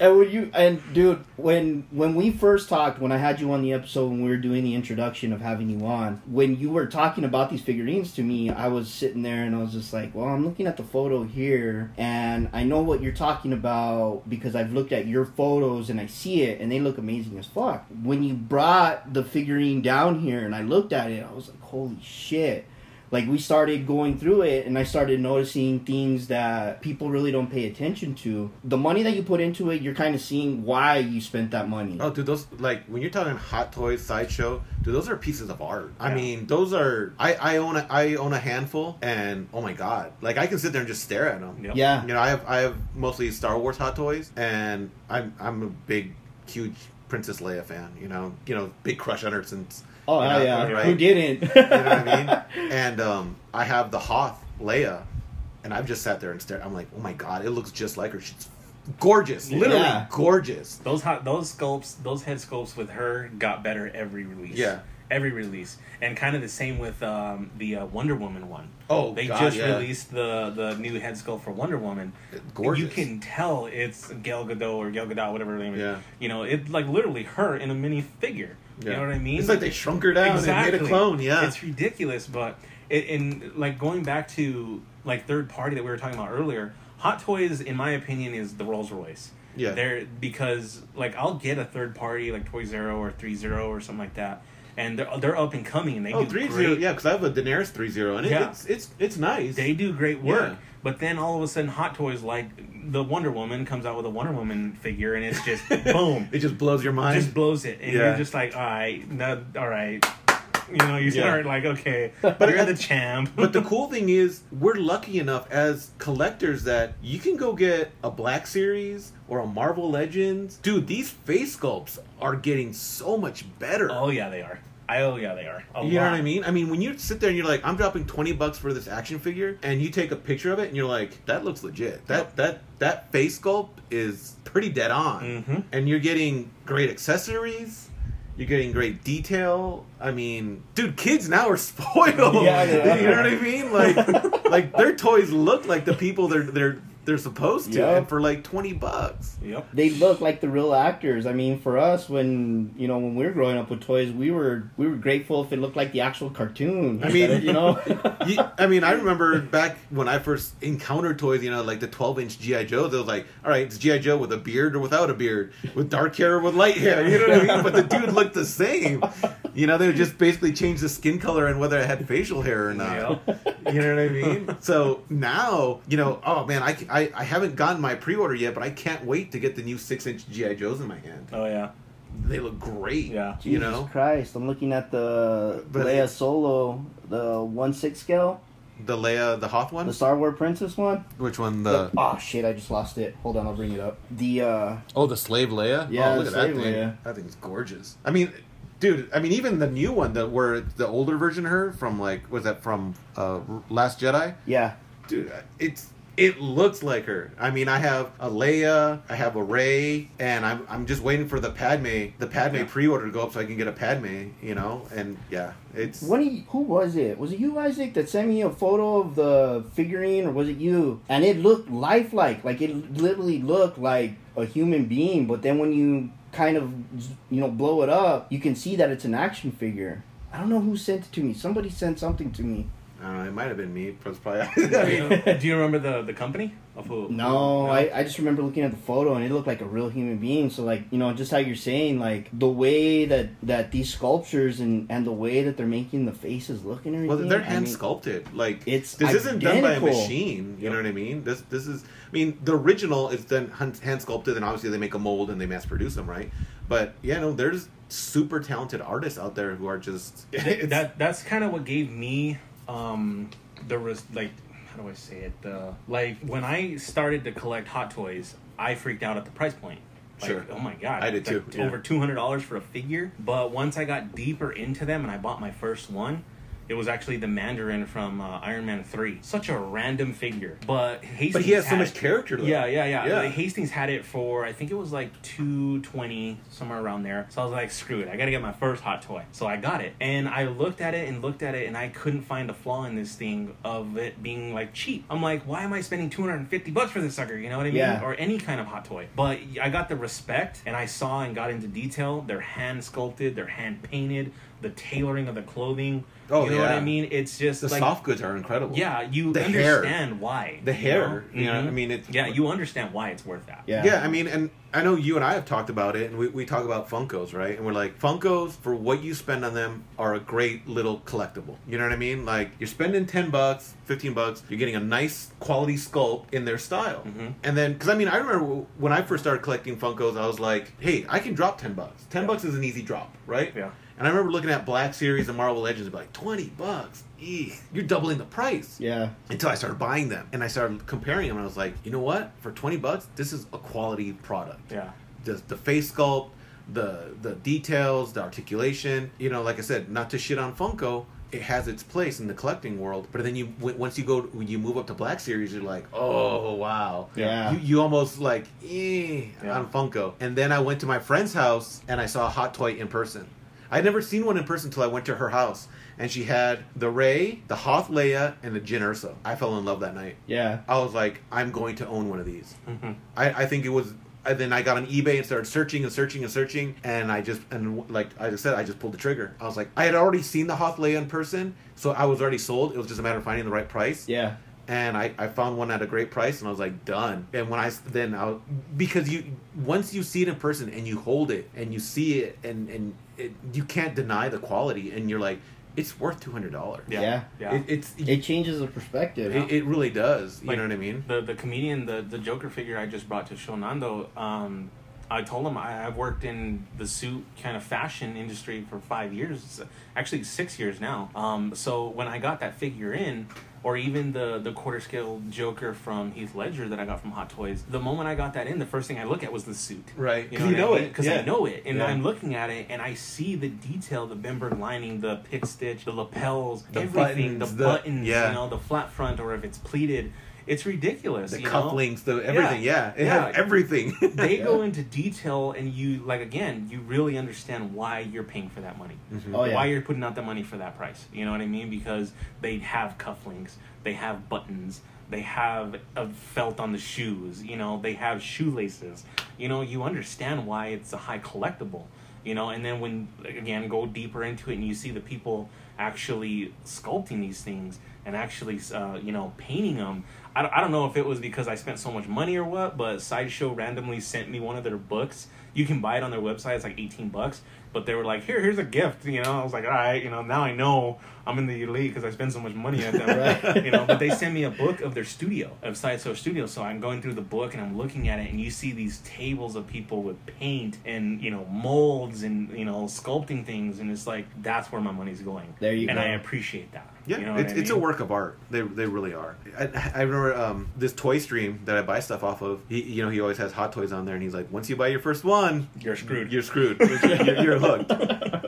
and when you and dude, when when we first talked, when I had you on the episode when we were doing the introduction of having you on, when you were talking about these figurines to me, I was sitting there and I was just like, well, I'm looking at the photo here, and I know what you're talking about because I've looked at your photos and I see it, and they look amazing as fuck. When you brought the figurine down here and I looked at it, I was like, holy shit like we started going through it and i started noticing things that people really don't pay attention to the money that you put into it you're kind of seeing why you spent that money Oh, dude, those like when you're talking hot toys sideshow, dude, those are pieces of art. I mean, those are. I I own a I own a handful, and oh my god, like I can sit there and just stare at them. Yep. yeah You know, I have I have mostly Star Wars hot toys, and I'm I'm a big, huge Princess Leia fan. You know, you know, big crush on her since. Oh you hell know, yeah right? who didn't You know what I mean? And um, I have the Hoth Leia, and I've just sat there and stared. I'm like, oh my god, it looks just like her. She's gorgeous, literally Yeah. gorgeous. Those hot those sculpts, those head sculpts with her got better every release. Yeah. Every release. And kind of the same with um, the uh, Wonder Woman one. Oh, They God, just yeah. released the the new head sculpt for Wonder Woman. Gorgeous. You can tell it's Gal Gadot or Gal Gadot, whatever her name is. Yeah. You know, it's like literally her in a mini figure. You know what I mean? It's like they shrunk her down and made a clone. Yeah, It's ridiculous, but it, in like going back to like third party that we were talking about earlier, Hot Toys, in my opinion, is the Rolls Royce. Yeah. They're because like I'll get a third party like Toy Zero or Three Zero or something like that, and they're they're up and coming and they oh, do three great. zero. Yeah, because I have a Daenerys three zero, and it, Yeah. it's it's it's nice. They do great work. Yeah. But then all of a sudden, Hot Toys like the Wonder Woman comes out with a Wonder Woman figure, and it's just boom, it just blows your mind. just blows it, and Yeah. you're just like, all right, no, all right, You know, you start like, okay, But but you're the champ. But the cool thing is, we're lucky enough as collectors that you can go get a Black Series or a Marvel Legends. Dude, these face sculpts are getting so much better. oh yeah, they are. I oh yeah, they are. A you know what I mean? I mean, when you sit there and you're like, I'm dropping twenty bucks for this action figure, and you take a picture of it, and you're like, that looks legit. That Yep. that that face sculpt is pretty dead on, Mhm. and you're getting great accessories. You're getting great detail. I mean, dude, kids now are spoiled. Yeah, are. you know what I mean? Like, like their toys look like the people they're they're they're supposed to, Yep. and for like twenty bucks. Yep. they look like the real actors. I mean, for us, when you know when we were growing up with toys, we were we were grateful if it looked like the actual cartoon. I mean- you know, You, I mean, I remember back when I first encountered toys, you know, like the 12 inch G.I. Joes, it was like, all right, it's G.I. Joe with a beard or without a beard, with dark hair or with light hair, you know what I mean? But the dude looked the same. You know, they would just basically change the skin color and whether it had facial hair or not. You know what I mean? So now, you know, oh man, I, I, I haven't gotten my pre order yet, but I can't wait to get the new 6 inch G.I. Joes in my hand. Oh yeah. They look great. Yeah. You Jesus know, Christ, I'm looking at the But- Leia Solo, the one six scale, the Leia, the Hoth one? the Star Wars Princess one. Which one? The. oh shit, I just lost it. Hold on, I'll bring it up. The uh Oh, the slave Leia. Yeah, oh, look the at that thing. Leia. That thing's gorgeous. I mean, dude. I mean, even the new one, that where the older version of her from like was that from uh, Last Jedi? yeah, Dude, it's it looks like her. I mean, I have a Leia, I have a Rey, and I'm I'm just waiting for the Padme, the Padme Yeah. pre-order to go up so I can get a Padme. You know, and yeah, it's. What you, who was it? Was it you, Isaac, that sent me a photo of the figurine, or was it you? And it looked lifelike, like it literally looked like a human being. But then when you kind of, you know, blow it up, you can see that it's an action figure. I don't know who sent it to me. Somebody sent something to me. I don't know. It might have been me. It was probably. I mean, Do you remember the the company of who? No, who- I, I just remember looking at the photo and it looked like a real human being. So like you know, just how you're saying, like the way that that these sculptures and and the way that they're making the faces look and everything. Well, they're I hand mean, sculpted. Like it's this isn't done by a machine. You Yep. know what I mean? This this is. I mean, the original is then hand sculpted, and obviously they make a mold and they mass produce them, right? But yeah, no, there's super talented artists out there who are just that that's kind of what gave me um the res- like how do I say it the like when I started to collect hot toys I freaked out at the price point like, Sure. oh my god I did like too, yeah. over two hundred dollars for a figure but once I got deeper into them and I bought my first one it was actually the Mandarin from uh, Iron Man Three. Such a random figure, but Hastings but he has so much it- character. Though. yeah, yeah, yeah. Yeah. Like, Hastings had it for I think it was like two twenty somewhere around there. So I was like, screw it, I gotta get my first hot toy. So I got it, and I looked at it and looked at it, and I couldn't find a flaw in this thing of it being like cheap. I'm like, why am I spending two hundred and fifty bucks for this sucker? You know what I mean? Yeah. Or any kind of hot toy. But I got the respect, and I saw and got into detail. They're hand sculpted, they're hand painted. The tailoring of the clothing. Oh, you know what yeah. I mean? It's just the like soft goods are incredible. yeah, you The hair. understand why. the you hair. know? You know, Mhm. I mean, it's Yeah, you understand why it's worth that. Yeah. Yeah, I mean, and I know you and I have talked about it, and we, we talk about Funkos, right? And we're like, Funkos, for what you spend on them, are a great little collectible. You know what I mean? Like, you're spending 10 bucks, 15 bucks, you're getting a nice quality sculpt in their style. Mhm. And then, because I mean, I remember when I first started collecting Funkos, I was like, hey, I can drop 10 bucks. 10 Yeah. bucks is an easy drop, right? Yeah. And I remember looking at Black Series and Marvel Legends and be like, 20 bucks? Eeh, you're doubling the price Yeah. until I started buying them and I started comparing them and I was like, you know what? For 20 bucks, this is a quality product. Yeah. The, the face sculpt, the the details, the articulation, you know, like I said, not to shit on Funko, it has its place in the collecting world. But then you once you go when you move up to Black Series, you're like, "Oh, wow." Yeah. You, you almost like, "Eh," Yeah. on Funko. And then I went to my friend's house and I saw a hot toy in person. I'd never seen one in person until I went to her house, and she had the Rey, the Hoth Leia, and the Jyn Erso. I fell in love that night. Yeah. I was like, I'm going to own one of these. Mhm. I, I think it was. And then I got on eBay and started searching and searching and searching, and I just and like I just said, I just pulled the trigger. I was like, I had already seen the Hoth Leia in person, so I was already sold. It was just a matter of finding the right price Yeah. and I, I found one at a great price and I was like done and when I then I because you once you see it in person and you hold it and you see it and and it, you can't deny the quality and you're like it's worth two hundred dollars Yeah. Yeah. Yeah. it, it's it, It changes the perspective. it, really does you know what I mean The the comedian, the the Joker figure I just brought to Shonando, um, I told him I, I've worked in the suit kind of fashion industry for five years, actually six years now. Um, so when I got that figure in, or even the the quarter scale Joker from Heath Ledger that I got from Hot Toys, the moment I got that in, the first thing I look at was the suit. Right. You know, you know it. because Yeah. I know it, and Yeah. I'm looking at it, and I see the detail, the Bemberg lining, the pick stitch, the lapels, The everything, buttons, the the- buttons, yeah. you know, the flat front, or if it's pleated, it's ridiculous. The you know? cufflinks, the everything. Yeah, it Yeah. has everything. they Yeah. go into detail and you like again you really understand why you're paying for that money Mhm. Oh, yeah. why you're putting out the money for that price you know what i mean because they have cufflinks they have buttons they have a felt on the shoes you know they have shoelaces you know you understand why it's a high collectible you know and then when again go deeper into it and you see the people actually sculpting these things and actually uh, you know painting them I don't, I don't know if it was because I spent so much money or what, but Sideshow randomly sent me one of their books. You can buy it on their website. It's like 18 bucks. But they were like, here, here's a gift. You know, I was like, all right, you know, now I know I'm in the elite because I spend so much money at them. Right. You know, but they send me a book of their studio, of Sideshow Studio. So I'm going through the book and I'm looking at it, and you see these tables of people with paint and, you know, molds and, you know, sculpting things. And it's like, that's where my money's going. There you and go. I appreciate that. Yeah, You know it's, I it's a work of art. They they really are. I, I remember um, this toy stream that I buy stuff off of. He, you know, he always has hot toys on there, and he's like, once you buy your first one, You're screwed. You're screwed. you're, you're hooked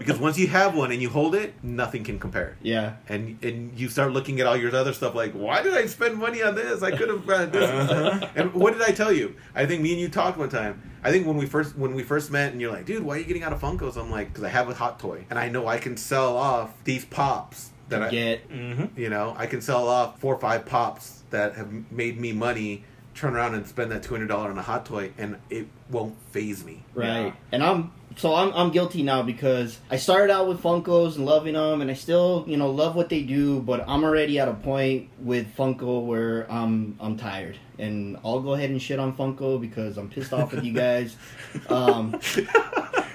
because once you have one and you hold it, nothing can compare. Yeah. And and you start looking at all your other stuff like, why did I spend money on this? I could have done this. Uh-huh. And what did I tell you? I think me and you talked one time. I think when we first when we first met, and you're like, dude, why are you getting out of Funkos? I'm like, because I have a hot toy, and I know I can sell off these pops that I Get Mm-hmm. you know, I can sell off four or five pops that have made me money. Turn around and spend that two hundred dollar on a hot toy, and it won't faze me. right. Yeah. And I'm so I'm I'm guilty now because I started out with Funkos and loving them, and I still you know love what they do, but I'm already at a point with Funko where I'm I'm tired, and I'll go ahead and shit on Funko because I'm pissed off with you guys. Um,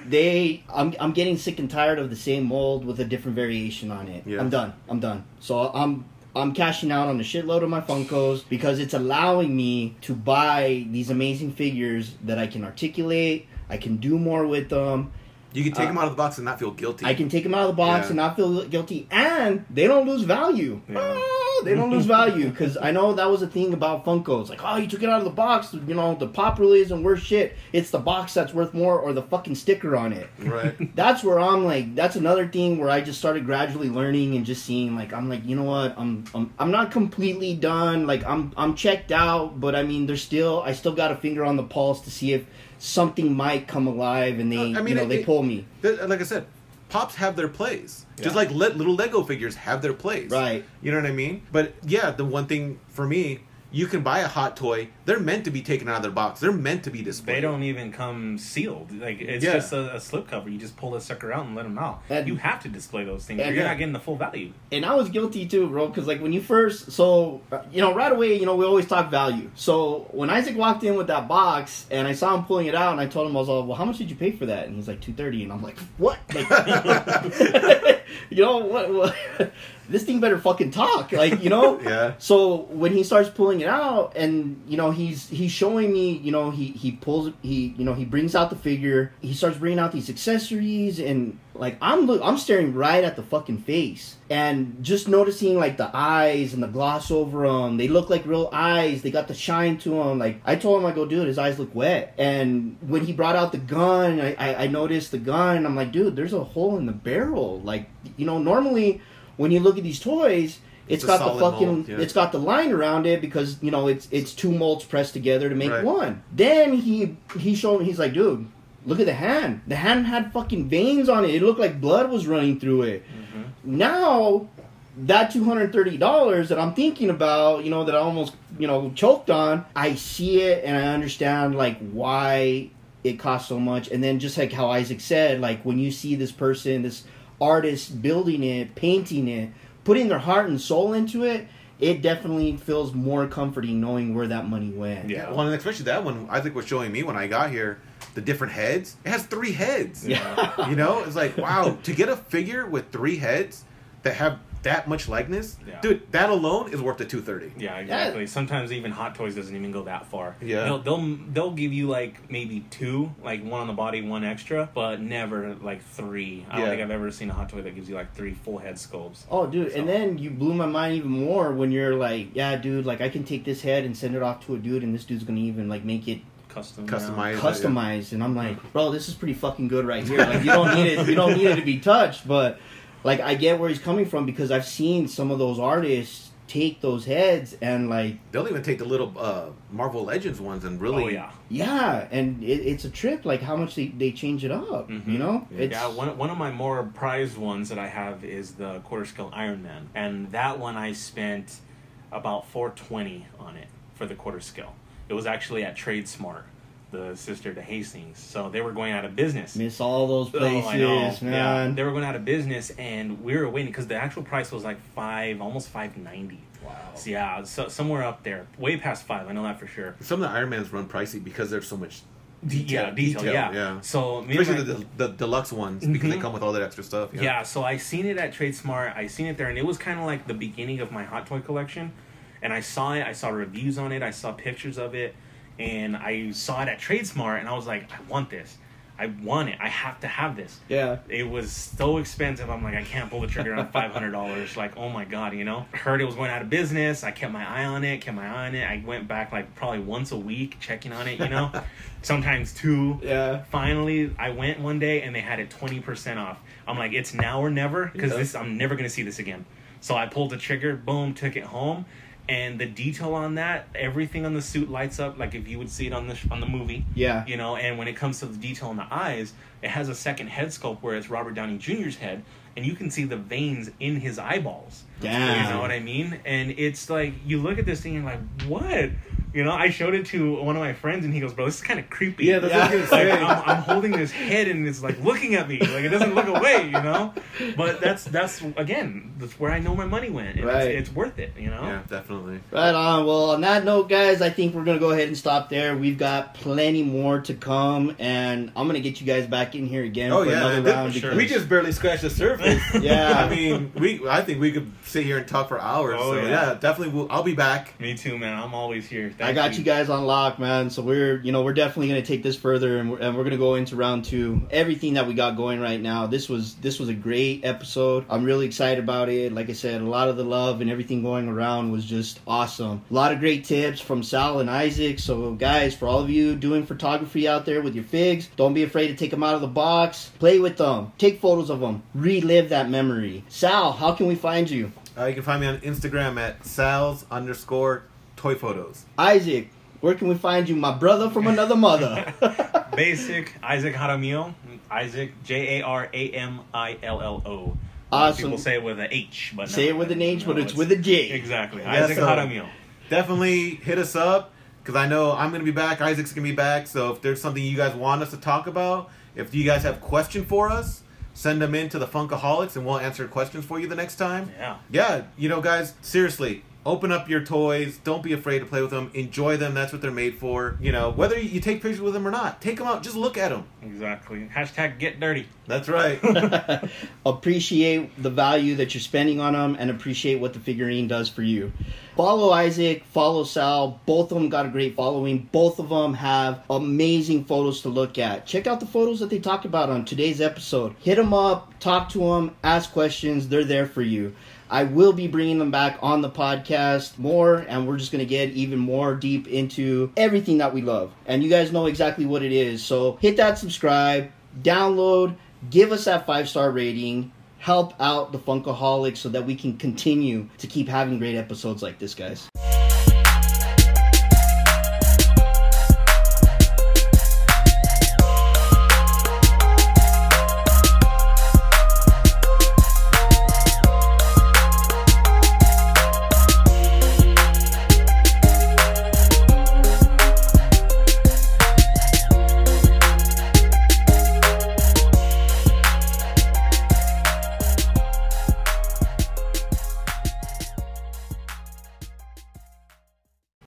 they I'm I'm getting sick and tired of the same mold with a different variation on it. Yeah. I'm done. I'm done. So I'm I'm cashing out on a shitload of my Funkos because it's allowing me to buy these amazing figures that I can articulate. I can do more with them. You can take Uh, them out of the box and not feel guilty. I can take them out of the box Yeah. and not feel guilty, and they don't lose value. Yeah. Oh, they don't lose value because I know that was a thing about Funkos. Like, oh, you took it out of the box. You know, the pop really isn't worth shit. It's the box that's worth more, or the fucking sticker on it. Right. That's where I'm like. That's another thing where I just started gradually learning and just seeing. Like, I'm like, you know what? I'm I'm, I'm not completely done. Like, I'm I'm checked out, but I mean, there's still I still got a finger on the pulse to see if something might come alive, and they Uh, I mean, you know it- they it- me. Like I said, pops have their plays. Just like let little Lego figures have their plays. Right. You know what I mean? But yeah, the one thing for me, you can buy a hot toy. They're meant to be taken out of their box. They're meant to be displayed. They don't even come sealed. Like it's Yeah. just a, a slip cover. You just pull the sucker out and let them out. And- you have to display those things. you're yeah. not getting the full value. and I was guilty too, bro. Because like when you first, so uh, you know, right away, you know, we always talk value. So when Isaac walked in with that box, and I saw him pulling it out, and I told him I was all, well, how much did you pay for that? And he's like two thirty, and I'm like, what? Like, you know what? what this thing better fucking talk, like you know. Yeah. So when he starts pulling it out, and you know he's he's showing me, you know he he pulls he you know he brings out the figure. He starts bringing out these accessories, and like I'm look I'm staring right at the fucking face, and just noticing like the eyes and the gloss over them. They look like real eyes. They got the shine to them. Like I told him, I go, dude, his eyes look wet. And when he brought out the gun, I I, I noticed the gun. I'm like, dude, there's a hole in the barrel. Like you know normally when you look at these toys, It's it's got the fucking mold, yeah. it's got the line around it because you know it's it's two molds pressed together to make Right. one. Then he he showed he's like, dude, look at the hand. The hand had fucking veins on it. It looked like blood was running through it. Mm-hmm. Now that two hundred thirty dollars that I'm thinking about, you know, that I almost you know choked on, I see it and I understand like why it costs so much. And then just like how Isaac said, like when you see this person, this artist building it, painting it, putting their heart and soul into it, it definitely feels more comforting knowing where that money went. Yeah. Well, and especially that one, I think was showing me when I got here, the different heads. It has three heads. Yeah. You know, it's like wow to get a figure with three heads that have that much likeness, Yeah. dude, that alone is worth the two thirty. Yeah, exactly. Sometimes even Hot Toys doesn't even go that far. Yeah. they'll, they'll they'll give you like maybe two, like one on the body, one extra, but never like three. I don't think I've ever seen a Hot Toy that gives you like three full head sculpts. Oh, dude, So- and then you blew my mind even more when you're like, yeah, dude, like I can take this head and send it off to a dude, and this dude's gonna even like make it Custom, Customized. yeah. customized, and I'm like, bro, this is pretty fucking good right here. Like you don't need it, you don't need it to be touched, but like I get where he's coming from because I've seen some of those artists take those heads and like, They'll even take the little uh, Marvel Legends ones and really. Oh yeah, yeah, and it, it's a trip, like how much they, they change it up, Mhm. you know? It's, yeah. One one of my more prized ones that I have is the quarter scale Iron Man, and that one I spent about four twenty on it for the quarter scale. It was actually at Trade Smart, the sister to Hastings, so they were going out of business. miss all those Oh, places, I know. Yeah, man. they were going out of business, and we were waiting because the actual price was like five, almost five ninety. wow. So yeah, so somewhere up there, way past five. I know that for sure. Some of the Iron Mans run pricey because there's so much, De- yeah, detail, detail, yeah. yeah. So me especially my- the, the deluxe ones because they Mhm. come with all that extra stuff. Yeah. so I seen it at Trade Smart. I seen it there, and it was kind of like the beginning of my hot toy collection. And I saw it. I saw reviews on it. I saw pictures of it, and I saw it at Trade Smart, and I was like, I want this. I want it. I have to have this. Yeah. It was so expensive. I'm like, I can't pull the trigger on five hundred dollars. Like, oh my god, you know. Heard it was going out of business. I kept my eye on it. Kept my eye on it. I went back like probably once a week checking on it. You know, sometimes two Yeah. finally i went one day and they had it 20% off i'm like it's now or never because Yeah. this i'm never going to see this again so i pulled the trigger boom took it home and the detail on that everything on the suit lights up like if you would see it on the sh- on the movie Yeah. you know and when it comes to the detail on the eyes it has a second head sculpt where it's robert downey jr's head and you can see the veins in his eyeballs Damn. you know what I mean? And it's like you look at this thing and you're like, what? You know, I showed it to one of my friends and he goes, bro, this is kind of creepy. Yeah, that's what I was like, I'm, I'm holding this head and it's like looking at me, like it doesn't look away, you know. But that's that's again, that's where I know my money went, and Right. it's, it's worth it, you know. Yeah, definitely. Right on. Well, on that note, guys, I think we're gonna go ahead and stop there. We've got plenty more to come, and I'm gonna get you guys back in here again Oh for yeah, another round. sure. because- we just barely scratched the surface. Yeah. I mean, we. I think we could sit here and talk for hours. Oh, so yeah. yeah. definitely. We'll, I'll be back. Me too, man. I'm always here. I got you. guys on lock, man. So we're, you know, we're definitely gonna take this further, and we're, and we're gonna go into round two. Everything that we got going right now. This was this was a great episode. I'm really excited about it. Like I said, a lot of the love and everything going around was just awesome. A lot of great tips from Sal and Isaac. So guys, for all of you doing photography out there with your figs, don't be afraid to take them out of the box. Play with them. Take photos of them. Relive that memory. Sal, how can we find you? Uh, you can find me on Instagram at sal's underscore toy photos. Isaac, where can we find you? My brother from another mother. Basic Isaac Jaramillo. Isaac J A R A M I L L O. lot of Awesome. People say it with an H, but no, Say it with an H, no, but it's with a J. Exactly. Yeah, Isaac so- Jaramillo. Definitely hit us up because I know I'm gonna be back. Isaac's gonna be back. So if there's something you guys want us to talk about, if you guys have question for us, send them in to the Funkaholiks and we'll answer questions for you the next time. Yeah. Yeah, you know, guys, seriously, open up your toys. Don't be afraid to play with them. Enjoy them. That's what they're made for. You know, whether you take pictures with them or not, take them out. Just look at them. Exactly. Hashtag get dirty. That's right. appreciate the value that you're spending on them and appreciate what the figurine does for you. Follow Isaac, follow Sal. Both of them got a great following. Both of them have amazing photos to look at. Check out the photos that they talked about on today's episode. Hit them up, talk to them, ask questions. They're there for you. I will be bringing them back on the podcast more, and we're just going to get even more deep into everything that we love. And you guys know exactly what it is. So hit that subscribe, download, give us that five star rating, help out the Funkaholiks so that we can continue to keep having great episodes like this, guys.